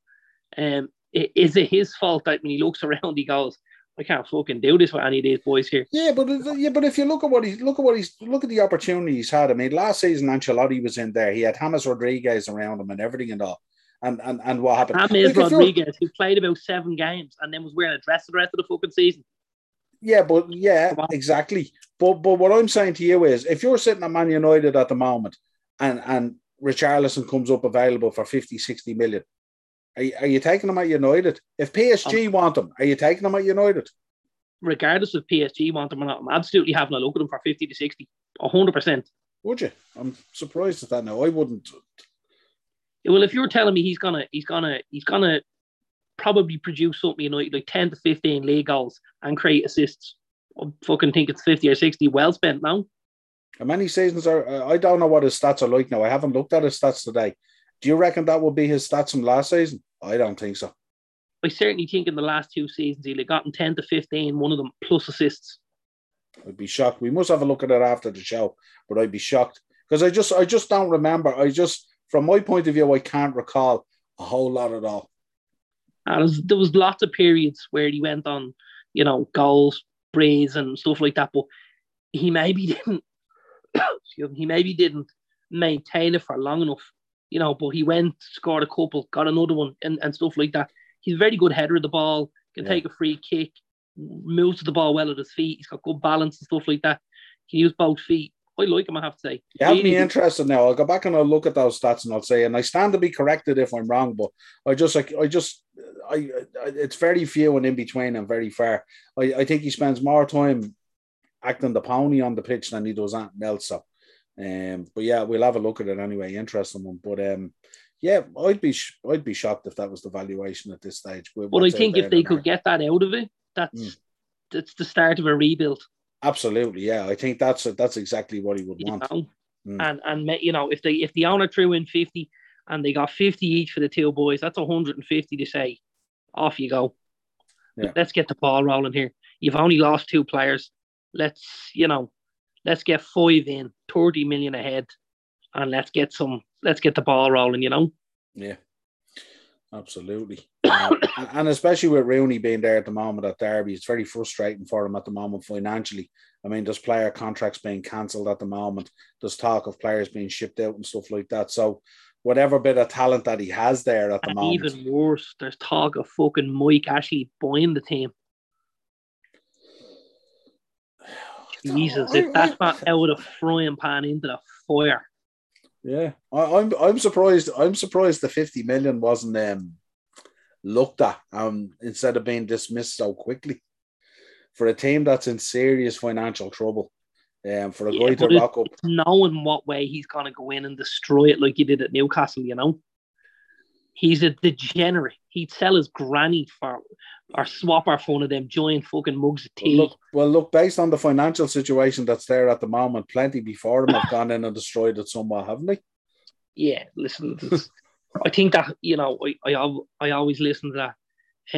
Um, is it his fault that when he looks around, he goes, "I can't fucking do this with any of these boys here." Yeah, but yeah, but if you look at what he's look at what he's look at the opportunity he's had. I mean, last season Ancelotti was in there. He had James Rodriguez around him and everything and all. And and, and what happened? James Like, Rodriguez, who played about seven games and then was wearing a dress the rest of the fucking season. Yeah, but yeah, exactly. But but what I'm saying to you is if you're sitting at Man United at the moment and and Richarlison comes up available for 50, 60 million, are you, are you taking him at United? If PSG Um, want him, are you taking him at United? Regardless of PSG want him or not, I'm absolutely having a look at him for 50 to 60, 100%. Would you? I'm surprised at that now. I wouldn't. Well, if you're telling me he's gonna, he's gonna, he's gonna probably produce something, you know, like ten to fifteen league goals and create assists, I fucking think it's fifty or sixty. Well spent now. How many seasons are? uh, I don't know what his stats are like now. I haven't looked at his stats today. Do you reckon that will be his stats from last season? I don't think so. I certainly think in the last two seasons he'll have gotten ten to 15, one of them plus assists. I'd be shocked. We must have a look at it after the show, but I'd be shocked because I just, I just don't remember. I just, from my point of view, I can't recall a whole lot at all. There was, there was lots of periods where he went on, you know, goals, brays and stuff like that, but he maybe didn't. he maybe didn't maintain it for long enough, you know. But he went, scored a couple, got another one, and, and stuff like that. He's a very good header of the ball. Can Yeah. take a free kick, moves to the ball well with his feet. He's got good balance and stuff like that. He can use both feet. I like him. I have to say. You have me interested now. I'll go back and I'll look at those stats and I'll say, and I stand to be corrected if I'm wrong, but I just like I just I, I it's very few and in between and very far. I, I think he spends more time acting the pony on the pitch than he does anything else. So, um, but yeah, we'll have a look at it anyway. Interesting one, but um, yeah, I'd be sh- I'd be shocked if that was the valuation at this stage. But I think if they could market. get that out of it, that's Mm. that's the start of a rebuild. absolutely, yeah, I think that's that's exactly what he would You want. Mm. And and you know, if they if the owner threw in fifty and they got fifty each for the two boys, that's hundred and fifty to say, off you go. Yeah. Let's get the ball rolling here. You've only lost two players. Let's you know, let's get five in, thirty million ahead, and let's get some. Let's get the ball rolling. You know. Yeah, absolutely. Uh, and, especially with Rooney being there at the moment at Derby, it's very frustrating for him at the moment financially. I mean, there's player contracts being cancelled at the moment. There's talk of players being shipped out and stuff like that. So, whatever bit of talent that he has there at the And moment, even worse, there's talk of fucking Mike Ashley buying the team. Jesus, I- if that's I- not out of frying pan into the fire. Yeah, I, I'm I'm surprised. I'm surprised the 50 million wasn't um, looked at um, instead of being dismissed so quickly for a team that's in serious financial trouble. Um, for a Yeah, guy to but rock up, knowing what way he's going to go in and destroy it like he did at Newcastle, you know? He's a degenerate. He'd sell his granny for or swap our for one of them giant fucking mugs of well tea. look, well, look, based on the financial situation that's there at the moment, plenty before them have gone in and destroyed it somewhat, haven't they? yeah, listen, I think that you know, I, I I always listen to that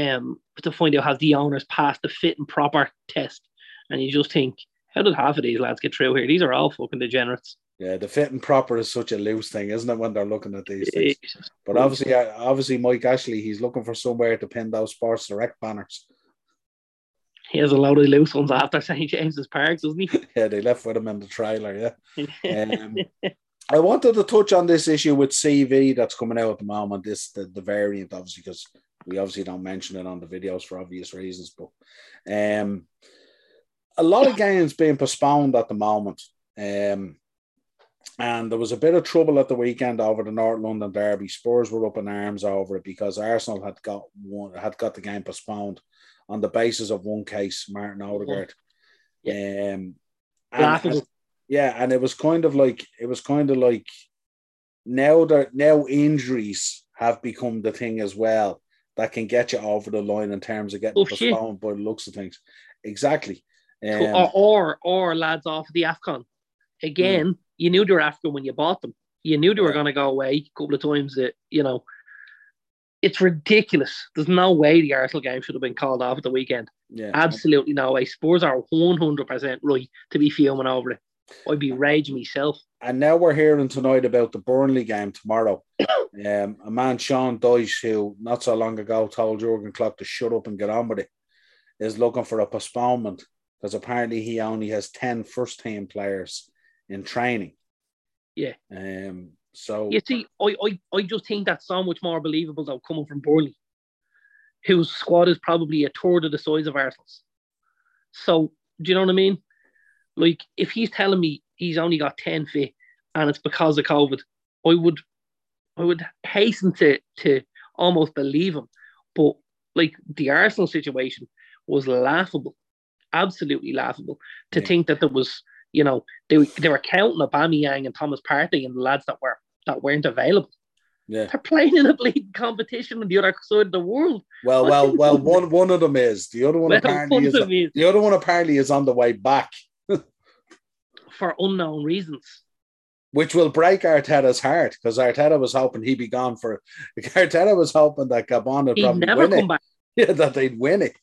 um to find out how the owners passed the fit and proper test, and you just think, how did half of these lads get through here? These are all fucking degenerates. Yeah, the fit and proper is such a loose thing, isn't it, when they're looking at these things? But obviously, obviously, Mike Ashley, he's looking for somewhere to pin those Sports Direct banners. he has a lot of loose ones after St James's Park, doesn't he? Yeah, they left with him in the trailer. Yeah. Um, I wanted to touch on this issue with CV that's coming out at the moment. This the, the variant, obviously, because we obviously don't mention it on the videos for obvious reasons. But um, a lot of games being postponed at the moment. Um, and there was a bit of trouble at the weekend over the North London Derby. Spurs were up in arms over it because Arsenal had got one had got the game postponed on the basis of one case, Martin Odegaard. Um, and- Laughable. yeah, and it was kind of like it was kind of like now that now injuries have become the thing as well that can get you over the line in terms of getting Oh, shit. postponed by the looks of things. Exactly. Um, or, or or lads off the Afcon. Again, you knew they were Afcon when you bought them. You knew they were going to go away a couple of times. That you know, it's ridiculous. There's no way the Arsenal game should have been called off at the weekend. yeah, Absolutely no way. Spurs are 100 percent right to be fuming over it. I'd be raging myself. and now we're hearing tonight about the Burnley game tomorrow. um, a man, Sean Dyche, who not so long ago told Jurgen Klopp to shut up and get on with it, is looking for a postponement because apparently he only has 10 first team players in training. Yeah. Um. So You see, I, I, I just think that's so much more believable though coming from Burnley, whose squad is probably a third of the size of Arsenal's. So do you know what I mean? Like if he's telling me he's only got 10 fit and it's because of COVID, I would I would hasten to to almost believe him. But like the Arsenal situation was laughable, absolutely laughable. To Yeah. think that there was, you know, they, they were counting Aubameyang and Thomas Partey and the lads that were that weren't available. yeah. They're playing in a bleeding competition on the other side of the world. Well, well, well. One one of them is the other one. Well, apparently is is the other one. Apparently is on the way back, for unknown reasons. which will break Arteta's heart because Arteta was hoping he'd be gone for. Arteta was hoping that Gabon would He'd probably never win come it. back Yeah, that they'd win it.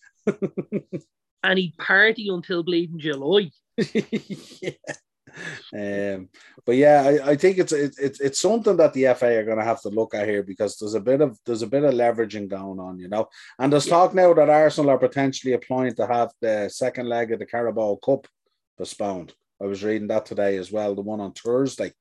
and he'd party until bleeding July. yeah. Um, but yeah, I, I think it's it, it's it's something that the FA are going to have to look at here because there's a bit of there's a bit of leveraging going on, you know. And there's Yeah. talk now that Arsenal are potentially applying to have the second leg of the Carabao Cup postponed. I was reading that today as well, the one on Thursday.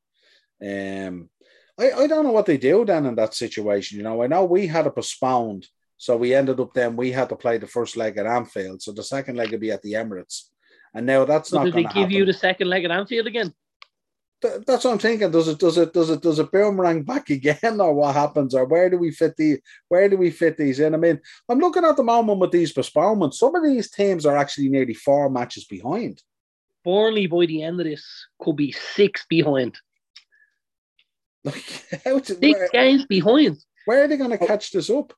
Um, I, I don't know what they do then in that situation. You know, I know we had it postponed, so we ended up then we had to play the first leg at Anfield, so the second leg would be at the Emirates. And now that's So not did they give to you the second leg at Anfield again? Th- That's what I'm thinking. Does it does it does it does it boomerang back again, or what happens, or where do we fit the where do we fit these in? I mean, I'm looking at the moment with these postponements. Some of these teams are actually nearly four matches behind. Burnley by the end of this could be six behind. Like, how to, Six where, games behind. where are they going to oh. catch this up?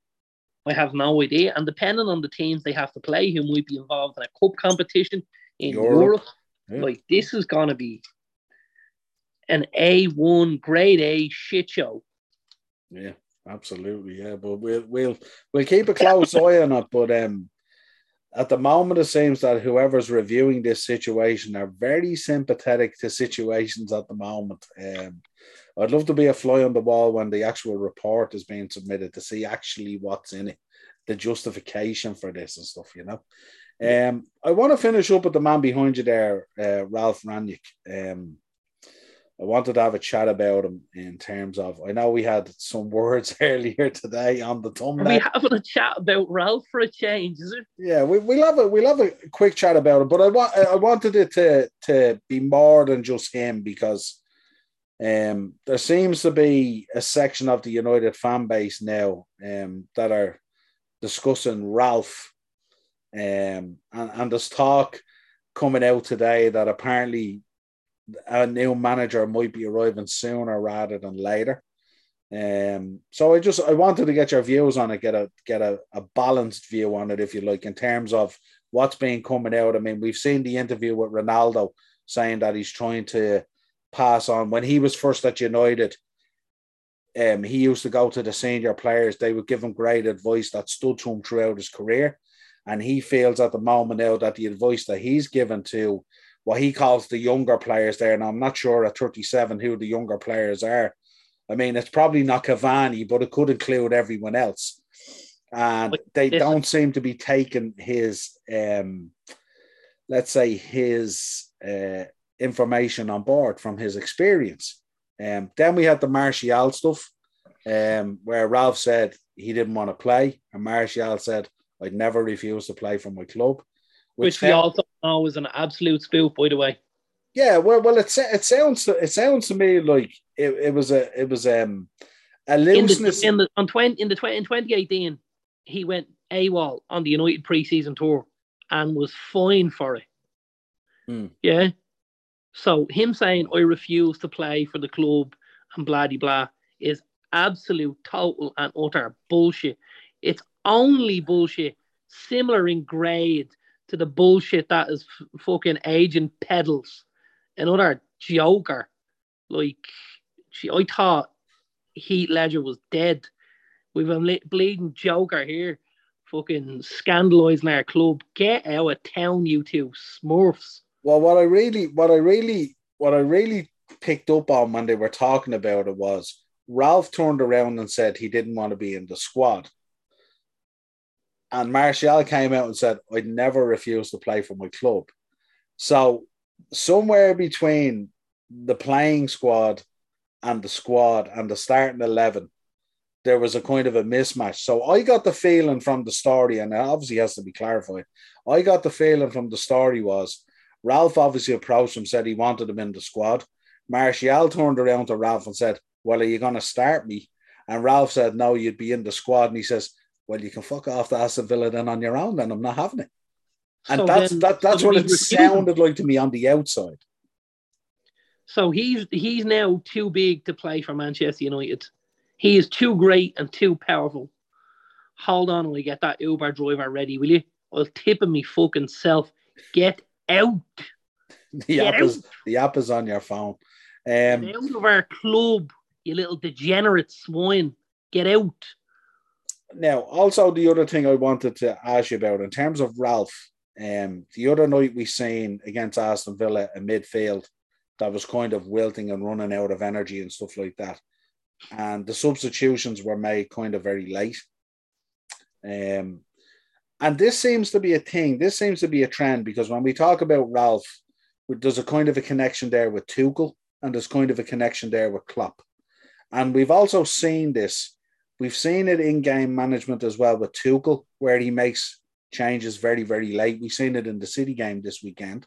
I have no idea. And depending on the teams they have to play, who might be involved in a cup competition in Europe. Europe, Yeah. like this is gonna be an A1 grade A shit show. Yeah, absolutely. Yeah, but we'll we'll we'll keep a close eye on it. But um, at the moment, it seems that whoever's reviewing this situation are very sympathetic to situations at the moment. Um, I'd love to be a fly on the wall when the actual report is being submitted to see actually what's in it, the justification for this and stuff. You know. Um, I want to finish up with the man behind you there, uh, Ralf Rangnick. Um, I wanted to have a chat about him in terms of. I know we had some words earlier today on the Are thumbnail. we having a chat about Ralf for a change, is it? yeah, we we'll have a we'll have a quick chat about it. But I want I wanted it to to be more than just him because um there seems to be a section of the United fan base now um that are discussing Ralf. Um and, and there's talk coming out today that apparently a new manager might be arriving sooner rather than later. Um, so I just I wanted to get your views on it, get a get a, a balanced view on it, if you like, in terms of what's been coming out. I mean, we've seen the interview with Ronaldo saying that he's trying to pass on when he was first at United. Um, he used to go to the senior players. They would give him great advice that stood to him throughout his career. And he feels at the moment now that the advice that he's given to what he calls the younger players there, and I'm not sure at 37 who the younger players are. I mean, it's probably not Cavani, but it could include everyone else. And they don't seem to be taking his, um, let's say, his uh, information on board from his experience. Um, then we had the Martial stuff, um, where Ralf said he didn't want to play, and Martial said, I'd never refuse to play for my club. Which, which we also know was an absolute spoof, by the way. Yeah, well, well, it, it sounds it sounds to me like it, it was a it was um a looseness in the, in the on twenty in the 20, in twenty eighteen he went AWOL on the United preseason tour and was fine for it. Hmm. Yeah. So him saying I refuse to play for the club and blah blah blah is absolute total and utter bullshit. It's only bullshit similar in grade to the bullshit that is f- fucking agent pedals. Another joker. Like, she, I thought Heath Ledger was dead. We've a bleeding joker here, fucking scandalizing our club. Get out of town, you two smurfs. Well, what I really, what I really, what I really picked up on when they were talking about it was Ralf turned around and said he didn't want to be in the squad. And Martial came out and said, I'd never refuse to play for my club. So, somewhere between the playing squad and the squad and the starting 11, there was a kind of a mismatch. So, I got the feeling from the story, and it obviously has to be clarified. I got the feeling from the story was Ralf obviously approached him, said he wanted him in the squad. Martial turned around to Ralf and said, Well, are you going to start me? And Ralf said, No, you'd be in the squad. And he says, well, you can fuck off to Aston Villa then on your own, then I'm not having it. And so that's then, that, that's what it sounded like to me on the outside. So he's he's now too big to play for Manchester United. He is too great and too powerful. Hold on we get that Uber driver ready, will you? I'll tip him me fucking self. Get out. The get app out. is the app is on your phone. Um, get out of our club, you little degenerate swine. Get out. Now, also the other thing I wanted to ask you about in terms of Ralf, um, the other night we seen against Aston Villa a midfield that was kind of wilting and running out of energy and stuff like that. And the substitutions were made kind of very late. Um, and this seems to be a thing. This seems to be a trend because when we talk about Ralf, there's a kind of a connection there with Tuchel, and there's kind of a connection there with Klopp. And we've also seen this We've seen it in game management as well with Tuchel, where he makes changes very, very late. We've seen it in the City game this weekend.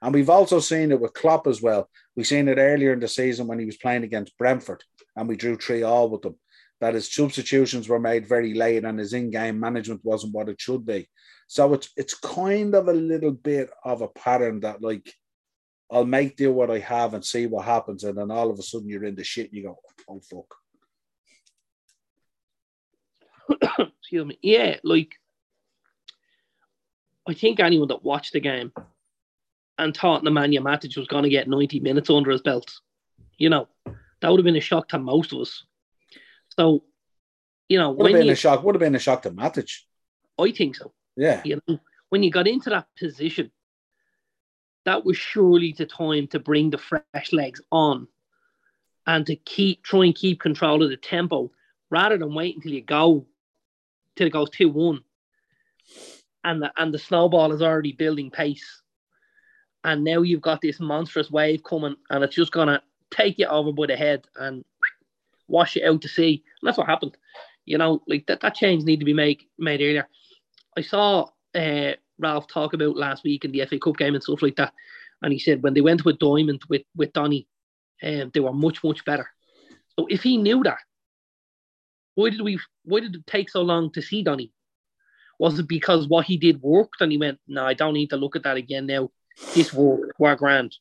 And we've also seen it with Klopp as well. We've seen it earlier in the season when he was playing against Brentford and we drew three all with them. That his substitutions were made very late and his in-game management wasn't what it should be. So it's it's kind of a little bit of a pattern that like I'll make do what I have and see what happens, and then all of a sudden you're in the shit and you go, oh fuck. excuse me. Yeah, like I think anyone that watched the game and thought Nemanja Matic was going to get 90 minutes under his belt, you know, that would have been a shock to most of us. So, you know, would have been you, a shock. Would have been a shock to Matic. I think so. Yeah. You know, when you got into that position, that was surely the time to bring the fresh legs on and to keep try and keep control of the tempo rather than wait until you go till it goes 2 1. And the, and the snowball is already building pace. And now you've got this monstrous wave coming, and it's just to take you over by the head and wash you out to sea. And that's what happened. You know, like that, that change need to be made made earlier. I saw uh, Ralf talk about last week in the FA Cup game and stuff like that. And he said when they went with Diamond with, with Donny, um, they were much, much better. So if he knew that, why did we? Why did it take so long to see Donny? Was it because what he did worked and he went, no, I don't need to look at that again now. This worked. We're grand.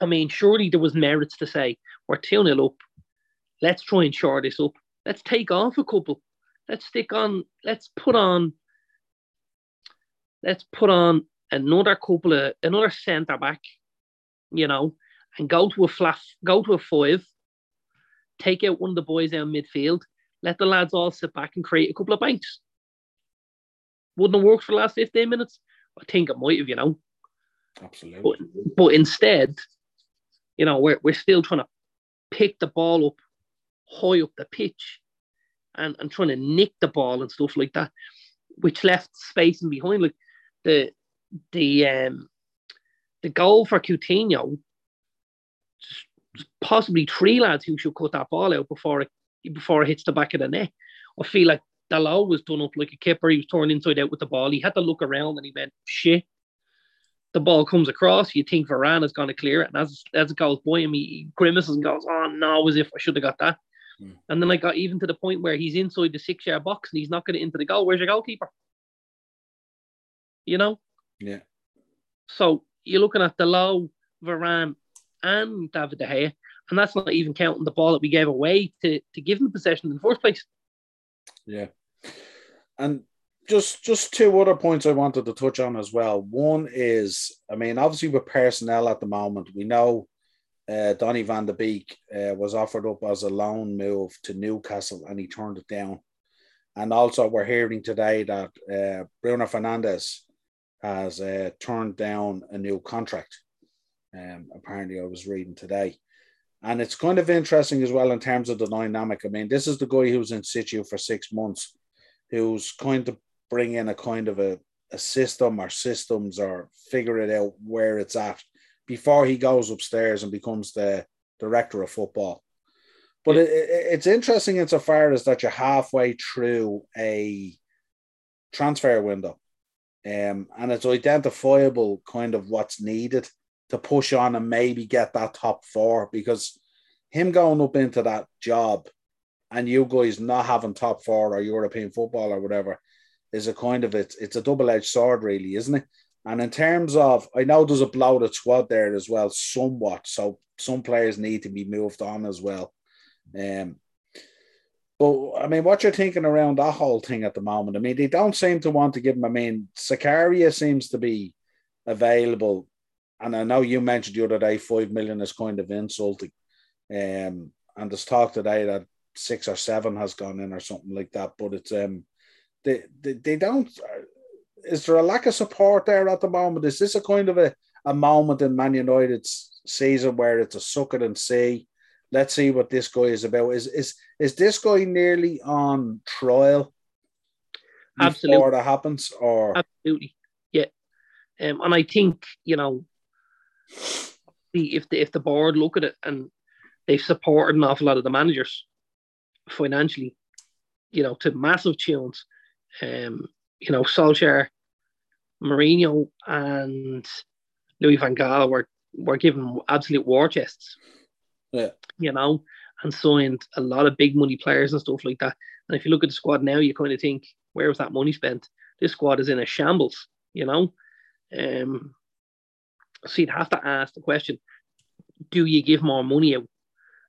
I mean, surely there was merits to say we're 2 0 up. Let's try and shore this up. Let's take off a couple. Let's stick on, let's put on, let's put on another couple of, another centre back, you know, and go to a flat, go to a five, take out one of the boys down midfield, let the lads all sit back and create a couple of banks. Wouldn't have worked for the last 15 minutes. I think it might have, you know. Absolutely. But, but instead, you know, we're, we're still trying to pick the ball up high up the pitch and, and trying to nick the ball and stuff like that, which left space in behind. Like the the um the goal for Coutinho, possibly three lads who should cut that ball out before it before it hits the back of the net. I feel like Dalot was done up like a kipper. He was torn inside out with the ball. He had to look around and he went, shit. The ball comes across. You think Varane is going to clear it. And as, as it goes by him, he grimaces and goes, oh no, as if I should have got that. Mm. And then I got even to the point where he's inside the six yard box and he's not getting into the goal. Where's your goalkeeper? You know? Yeah. So you're looking at Dalot, Varane, and David De Gea. And that's not even counting the ball that we gave away to, to give them possession in the first place. Yeah. And just just two other points I wanted to touch on as well. One is, I mean, obviously with personnel at the moment, we know uh, Donny van de Beek uh, was offered up as a loan move to Newcastle and he turned it down. And also, we're hearing today that uh, Bruno Fernandes has uh, turned down a new contract. Um, apparently, I was reading today. And it's kind of interesting as well in terms of the dynamic. I mean, this is the guy who's in situ for six months, who's going to bring in a kind of a, a system or systems or figure it out where it's at before he goes upstairs and becomes the director of football. But it, it, it's interesting insofar as that you're halfway through a transfer window. Um, and it's identifiable kind of what's needed to push on and maybe get that top four because him going up into that job and you guys not having top four or European football or whatever is a kind of it's it's a double edged sword, really, isn't it? And in terms of, I know there's a bloated squad there as well, somewhat. So some players need to be moved on as well. Um, but I mean, what you're thinking around that whole thing at the moment? I mean, they don't seem to want to give him. I mean, Zakaria seems to be available, and I know you mentioned the other day five million is kind of insulting. Um, and there's talk today that six or seven has gone in or something like that. But it's um, they they, they don't is there a lack of support there at the moment? Is this a kind of a, a moment in Man United's season where it's a suck it and see? Let's see what this guy is about. Is is is this guy nearly on trial? Absolutely. Before that happens, or absolutely, yeah. Um, and I think you know, the if the if the board look at it and they've supported an awful lot of the managers financially, you know, to massive tunes. Um, you know, Solskjaer, Mourinho, and Louis Van Gaal were were given absolute war chests. Yeah. You know, and signed a lot of big money players and stuff like that. And if you look at the squad now, you kind of think, where was that money spent? This squad is in a shambles, you know. Um, so you'd have to ask the question: Do you give more money out?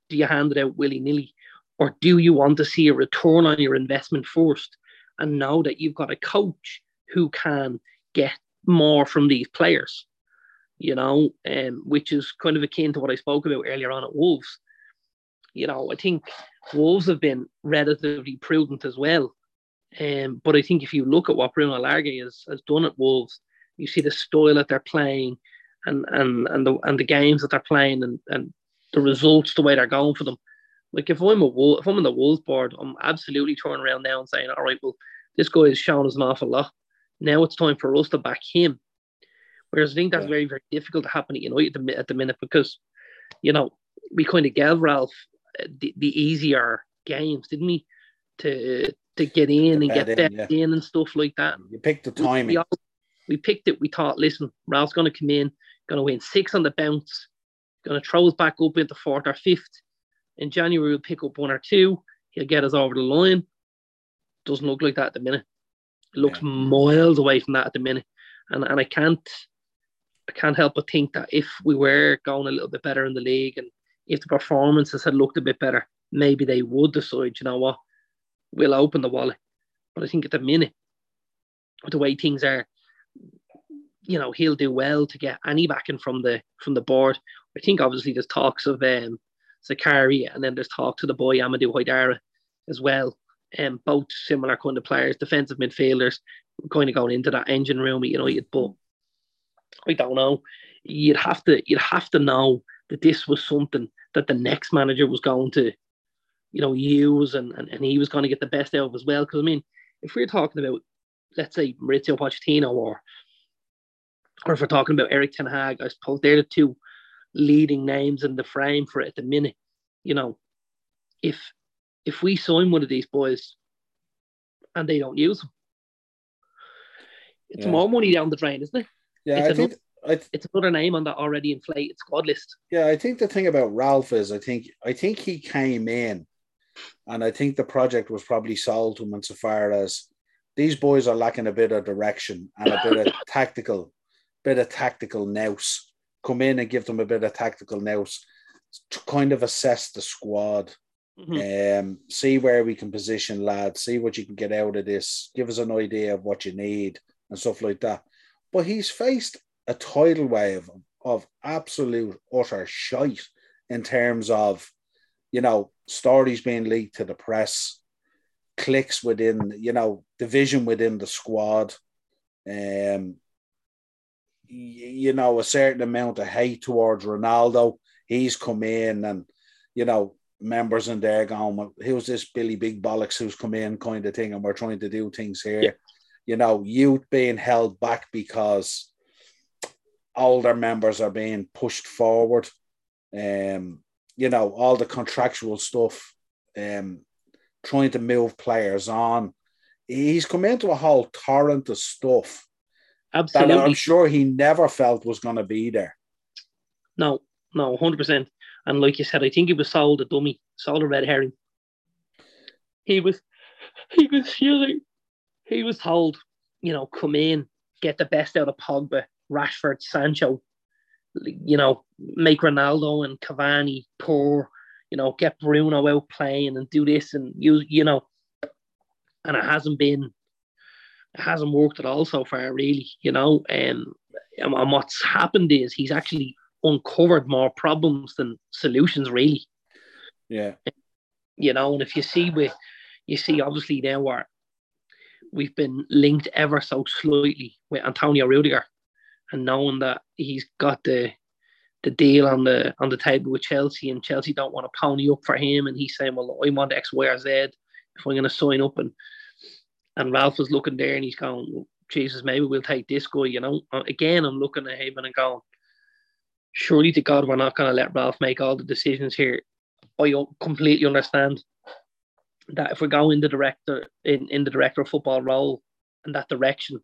Do you hand it out willy nilly, or do you want to see a return on your investment first? and know that you've got a coach who can get more from these players, you know, um, which is kind of akin to what I spoke about earlier on at Wolves. You know, I think Wolves have been relatively prudent as well. Um, but I think if you look at what Bruno Lage has, has done at Wolves, you see the style that they're playing and and and the and the games that they're playing and, and the results, the way they're going for them. Like if I'm a Wolf, if I'm on the Wolves board, I'm absolutely turning around now and saying, all right, well, this guy has shown us an awful lot. Now it's time for us to back him. Whereas I think that's yeah. very, very difficult to happen at United at the, at the minute because, you know, we kind of gave Ralf uh, the, the easier games, didn't we? To to get in and get in, yeah. in and stuff like that. You picked the timing. We, all, we picked it. We thought, listen, Ralf's going to come in, going to win six on the bounce, going to throw us back up into fourth or fifth, in January, we'll pick up one or two. He'll get us over the line. Doesn't look like that at the minute. It looks yeah. miles away from that at the minute. And and I can't I can't help but think that if we were going a little bit better in the league and if the performances had looked a bit better, maybe they would decide, you know what, we'll open the wallet. But I think at the minute, the way things are, you know, he'll do well to get any backing from the from the board. I think obviously there's talks of um Zakari and then there's talk to the boy Amadou Haidara as well. Um, both similar kind of players, defensive midfielders, kind of going into that engine room at United. But I don't know. You'd have to you'd have to know that this was something that the next manager was going to, you know, use and, and, and he was going to get the best out of as well. Because I mean, if we're talking about let's say Mauricio Pochettino or or if we're talking about Erik ten Hag, I suppose they're the two leading names in the frame for it at the minute. You know, if if we sign one of these boys and they don't use them, it's yeah. more money down the drain, isn't it? Yeah, it's I think th- it's another name on that already inflated squad list. Yeah, I think the thing about Ralf is I think I think he came in and I think the project was probably sold to him insofar as these boys are lacking a bit of direction and a bit of tactical, bit of tactical nous. Come in and give them a bit of tactical nous to kind of assess the squad. Mm-hmm. Um, see where we can position lads, see what you can get out of this, give us an idea of what you need and stuff like that. But he's faced a tidal wave of absolute utter shite in terms of, you know, stories being leaked to the press, clicks within, you know, division within the squad, um, you know, a certain amount of hate towards Ronaldo. He's come in and, you know, members in there going, who's this Billy Big Bollocks who's come in kind of thing, and we're trying to do things here. Yeah you know, youth being held back because older members are being pushed forward. Um, you know, all the contractual stuff, um, trying to move players on. He's come into a whole torrent of stuff Absolutely. that I'm sure he never felt was going to be there. No, no, 100%. And like you said, I think he was sold a dummy, sold a red herring. He was, he was feeling he was told, you know, come in, get the best out of Pogba, Rashford, Sancho, you know, make Ronaldo and Cavani poor, you know, get Bruno out playing and do this and you, you know, and it hasn't been, it hasn't worked at all so far, really, you know. Um, and, and what's happened is he's actually uncovered more problems than solutions, really. Yeah. You know, and if you see with, you see obviously now where we've been linked ever so slightly with Antonio Rudiger, and knowing that he's got the the deal on the on the table with Chelsea, and Chelsea don't want to pony up for him, and he's saying, "Well, I want X, Y, or Z if I'm going to sign up." And and Ralf was looking there, and he's going, "Jesus, maybe we'll take this guy." You know, uh, again, I'm looking at him and going, "Surely to God, we're not going to let Ralf make all the decisions here." I completely understand that if we go in the director in, in the director of football role in that direction,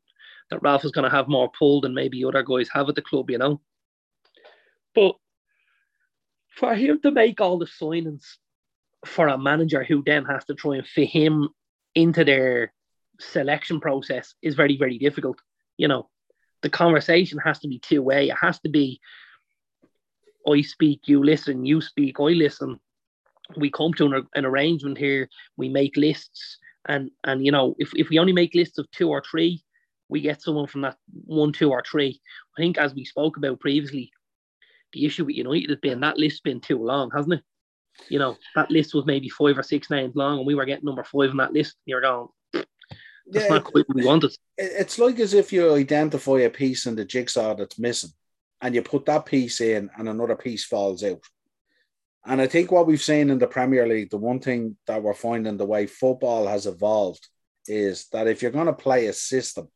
that Ralf is going to have more pull than maybe other guys have at the club, you know. But for him to make all the signings for a manager who then has to try and fit him into their selection process is very, very difficult. You know, the conversation has to be two way. It has to be I speak, you listen, you speak, I listen we come to an, an arrangement here. We make lists, and and you know, if if we only make lists of two or three, we get someone from that one, two, or three. I think, as we spoke about previously, the issue with United has been that list's been too long, hasn't it? You know, that list was maybe five or six names long, and we were getting number five on that list. You're going, that's yeah, not quite what we wanted. It's like as if you identify a piece in the jigsaw that's missing, and you put that piece in, and another piece falls out. And I think what we've seen in the Premier League, the one thing that we're finding the way football has evolved is that if you're going to play a system,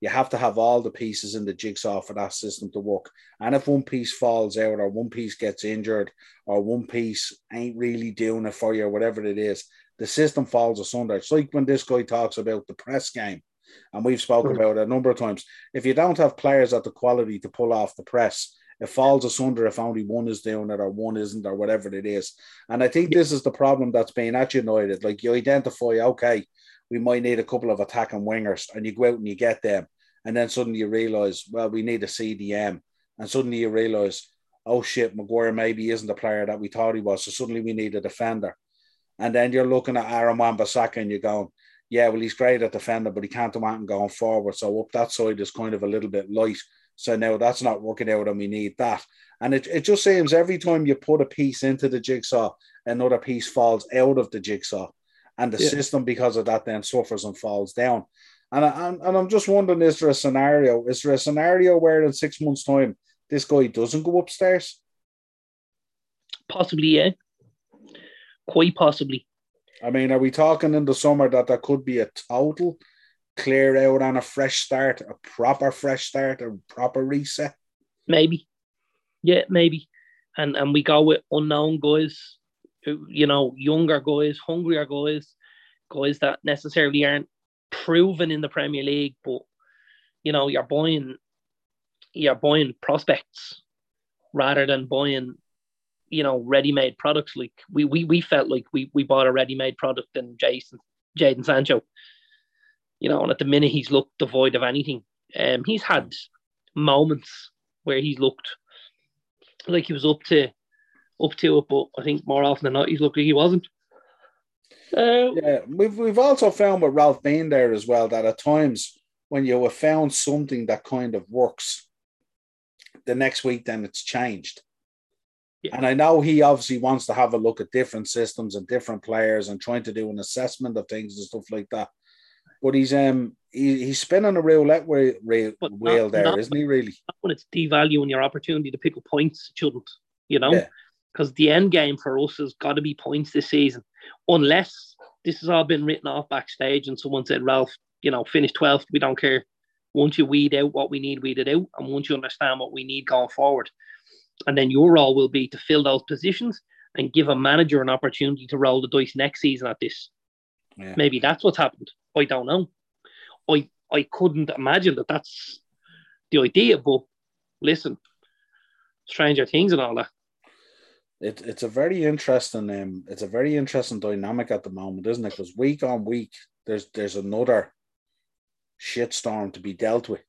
you have to have all the pieces in the jigsaw for that system to work. And if one piece falls out, or one piece gets injured, or one piece ain't really doing it for you, or whatever it is, the system falls asunder. It's like when this guy talks about the press game, and we've spoken mm-hmm. about it a number of times. If you don't have players at the quality to pull off the press, it falls asunder if only one is doing it or one isn't or whatever it is. And I think this is the problem that's being at United. Like you identify, okay, we might need a couple of attacking wingers, and you go out and you get them, and then suddenly you realise, well, we need a CDM, and suddenly you realise, oh shit, Maguire maybe isn't the player that we thought he was. So suddenly we need a defender. And then you're looking at Aaron Wan-Bissaka and you're going, yeah, well, he's great at defender, but he can't do anything going forward. So up that side is kind of a little bit light. So now that's not working out and we need that. And it, it just seems every time you put a piece into the jigsaw, another piece falls out of the jigsaw. And the yeah. system, because of that, then suffers and falls down. And, I, and, and I'm just wondering, is there a scenario? Is there a scenario where in six months' time this guy doesn't go upstairs? Possibly, yeah. Quite possibly. I mean, are we talking in the summer that there could be a total clear out on a fresh start, a proper fresh start, a proper reset? Maybe. Yeah, maybe. And and we go with unknown guys, you know, younger guys, hungrier guys, guys that necessarily aren't proven in the Premier League, but you know, you're buying you're buying prospects rather than buying you know ready-made products. Like we we, we felt like we, we bought a ready-made product in Jason Jadon Sancho. You know and at the minute he's looked devoid of anything. Um he's had moments where he's looked like he was up to up to it but I think more often than not he's looked like he wasn't. Uh, yeah we've, we've also found with Ralf being there as well that at times when you have found something that kind of works the next week then it's changed yeah. And I know he obviously wants to have a look at different systems and different players and trying to do an assessment of things and stuff like that. But he's um he, he's spinning a roulette wheel, wheel, wheel there, not, not he? Really? when it's devaluing your opportunity to pick up points, it shouldn't. You know, because yeah. the end game for us has got to be points this season, unless this has all been written off backstage and someone said, Ralf, you know, finish 12th, we don't care. Once you weed out what we need, weed it out, and once you understand what we need going forward, and then your role will be to fill those positions and give a manager an opportunity to roll the dice next season at this. Yeah. Maybe that's what's happened. I don't know. I I couldn't imagine that that's the idea, but listen, stranger things and all that. It, it's a very interesting um, it's a very interesting dynamic at the moment, isn't it? Because week on week, there's there's another shitstorm to be dealt with,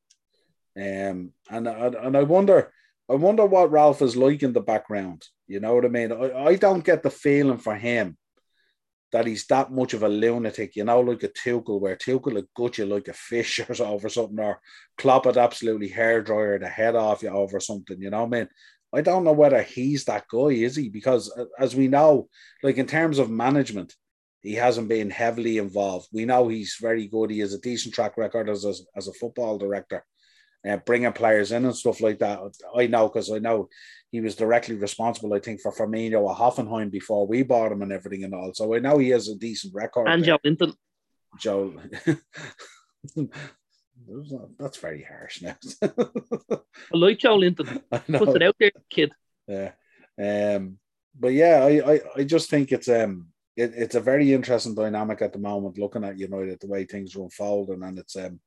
um, and and I wonder I wonder what Ralf is like in the background. You know what I mean? I, I don't get the feeling for him that he's that much of a lunatic, you know, like a Tuchel, where Tuchel would gut you like a fish or over something, or Klopp would absolutely hair dryer the head off you over something, you know what I mean? I don't know whether he's that guy, is he? Because uh, as we know, like in terms of management, he hasn't been heavily involved. We know he's very good. He has a decent track record as a, as a football director uh, bringing players in and stuff like that. I know because I know he was directly responsible, I think, for Firmino at Hoffenheim before we bought him and everything and all. So I know he has a decent record. And Joelinton. Joe. That's very harsh now. I like Joelinton. Put it out there, kid. Yeah. Um, but yeah, I, I, I just think it's um it, it's a very interesting dynamic at the moment, looking at United the way things are unfolding, and it's um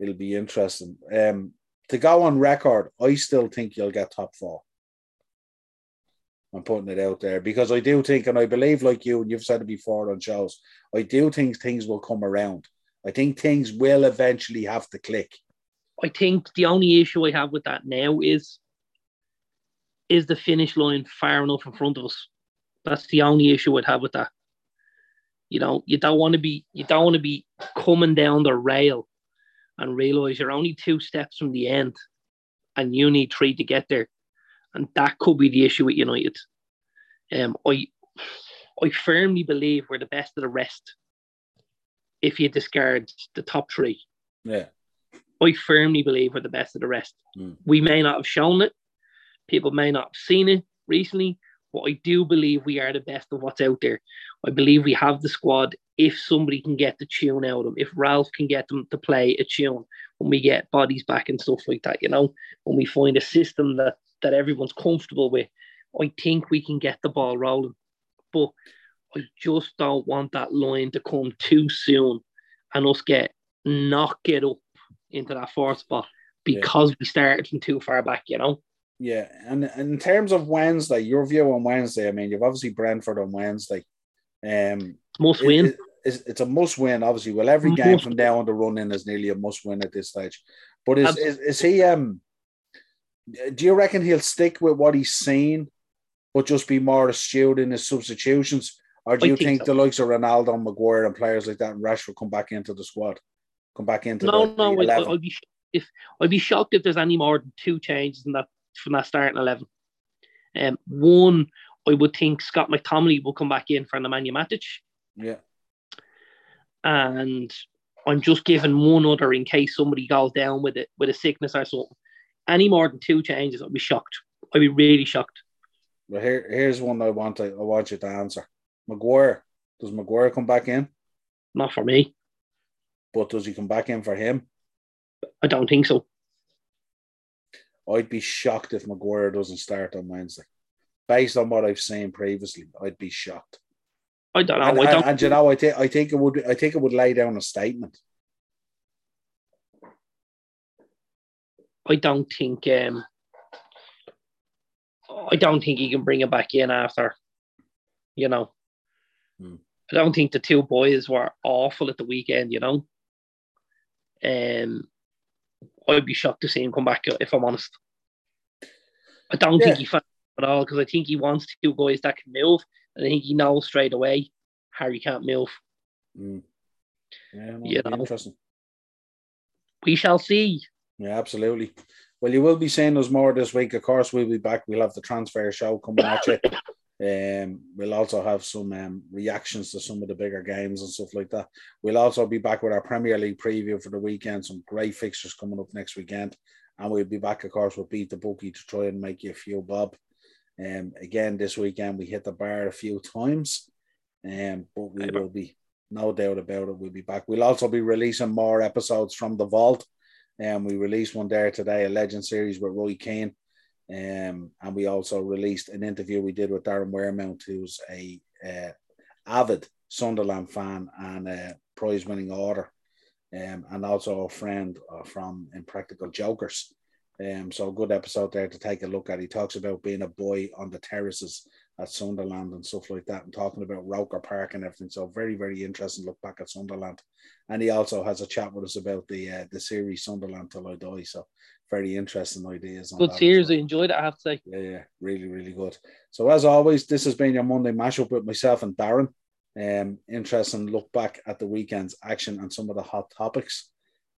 it'll be interesting. Um, to go on record, I still think you'll get top four. I'm putting it out there because I do think, and I believe, like you, and you've said it before on shows, I do think things will come around. I think things will eventually have to click. I think the only issue I have with that now is is the finish line far enough in front of us. That's the only issue I'd have with that. You know, you don't want to be you don't want to be coming down the rail and realize you're only two steps from the end and you need three to get there. And that could be the issue with United. Um, I, I firmly believe we're the best of the rest if you discard the top three. Yeah. I firmly believe we're the best of the rest. Mm. We may not have shown it, people may not have seen it recently, but I do believe we are the best of what's out there. I believe we have the squad if somebody can get the tune out of them, if Ralf can get them to play a tune, when we get bodies back and stuff like that, you know, when we find a system that, that everyone's comfortable with, I think we can get the ball rolling. But I just don't want that line to come too soon and us get knock it up into that fourth spot because yeah. we started from too far back, you know. Yeah, and, in terms of Wednesday, your view on Wednesday, I mean, you've obviously Brentford on Wednesday. Um, must win. It, it's, it's a must win, obviously. Well, every game from now on the run in is nearly a must win at this stage. But is, is, is he um Do you reckon he'll stick with what he's seen, but just be more astute in his substitutions? Or do I you think think, so. the likes of Ronaldo, and Maguire, and players like that and Rash will come back into the squad? Come back into No, the, no, the I, 11? I'd be if I'd be shocked if there's any more than two changes in that from that starting eleven. Um, one, I would think Scott McTominay will come back in for Nemanja Matic, Yeah. and I'm just giving one other in case somebody goes down with it with a sickness or something. Any more than two changes, I'd be shocked. I'd be really shocked. Well, here, here's one I want to, I want you to answer. Maguire. Does Maguire come back in? Not for me. But does he come back in for him? I don't think so. I'd be shocked if Maguire doesn't start on Wednesday. Based on what I've seen previously, I'd be shocked. I don't know. and, I don't. and you know, I think I think it would I think it would lay down a statement. I don't think. Um, I don't think he can bring it back in after. You know. Hmm. I don't think the two boys were awful at the weekend. You know. Um, I'd be shocked to see him come back if I'm honest. I don't Yeah. think he found at all because I think he wants two guys that can move, and I think he knows straight away Harry can't move. Mm. Yeah, no, You know. interesting. We shall see. Yeah, absolutely. Well, you will be seeing us more this week. Of course, we'll be back. We'll have the transfer show coming at you. Um, we'll also have some um, reactions to some of the bigger games and stuff like that. We'll also be back with our Premier League preview for the weekend. Some great fixtures coming up next weekend, and we'll be back, of course, with beat the bookie to try and make you a few bob. Um, again, this weekend we hit the bar a few times, um, but we will be no doubt about it. We'll be back. We'll also be releasing more episodes from the vault. And we released one there today, a legend series with Roy Keane. Um, and we also released an interview we did with Darren Waremount, who's a uh, avid Sunderland fan and a prize winning author, um, and also a friend uh, from Impractical Jokers. Um, so a good episode there to take a look at. He talks about being a boy on the terraces at Sunderland and stuff like that, and talking about Roker Park and everything. So very, very interesting look back at Sunderland. And he also has a chat with us about the uh, the series Sunderland till I die. So very interesting ideas. On Good series. well. I enjoyed it. I have to say. Yeah, yeah, really, really good. So as always, this has been your Monday mashup with myself and Darren. Um, interesting look back at the weekend's action and some of the hot topics.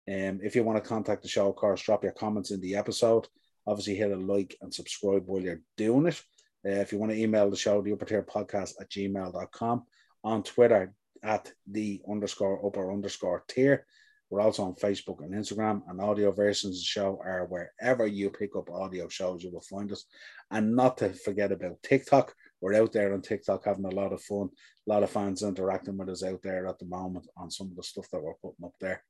Um, if you want to contact the show, of course, drop your comments in the episode. Obviously, hit a like and subscribe while you're doing it. Uh, if you want to email the show, the upper tier podcast at gmail.com. On Twitter at the underscore upper underscore tier. We're also on Facebook and Instagram, and audio versions of the show are wherever you pick up audio shows, you will find us. And not to forget about TikTok. We're out there on TikTok having a lot of fun. A lot of fans interacting with us out there at the moment on some of the stuff that we're putting up there.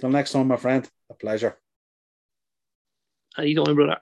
Till next time, my friend, a pleasure. How you doing, brother?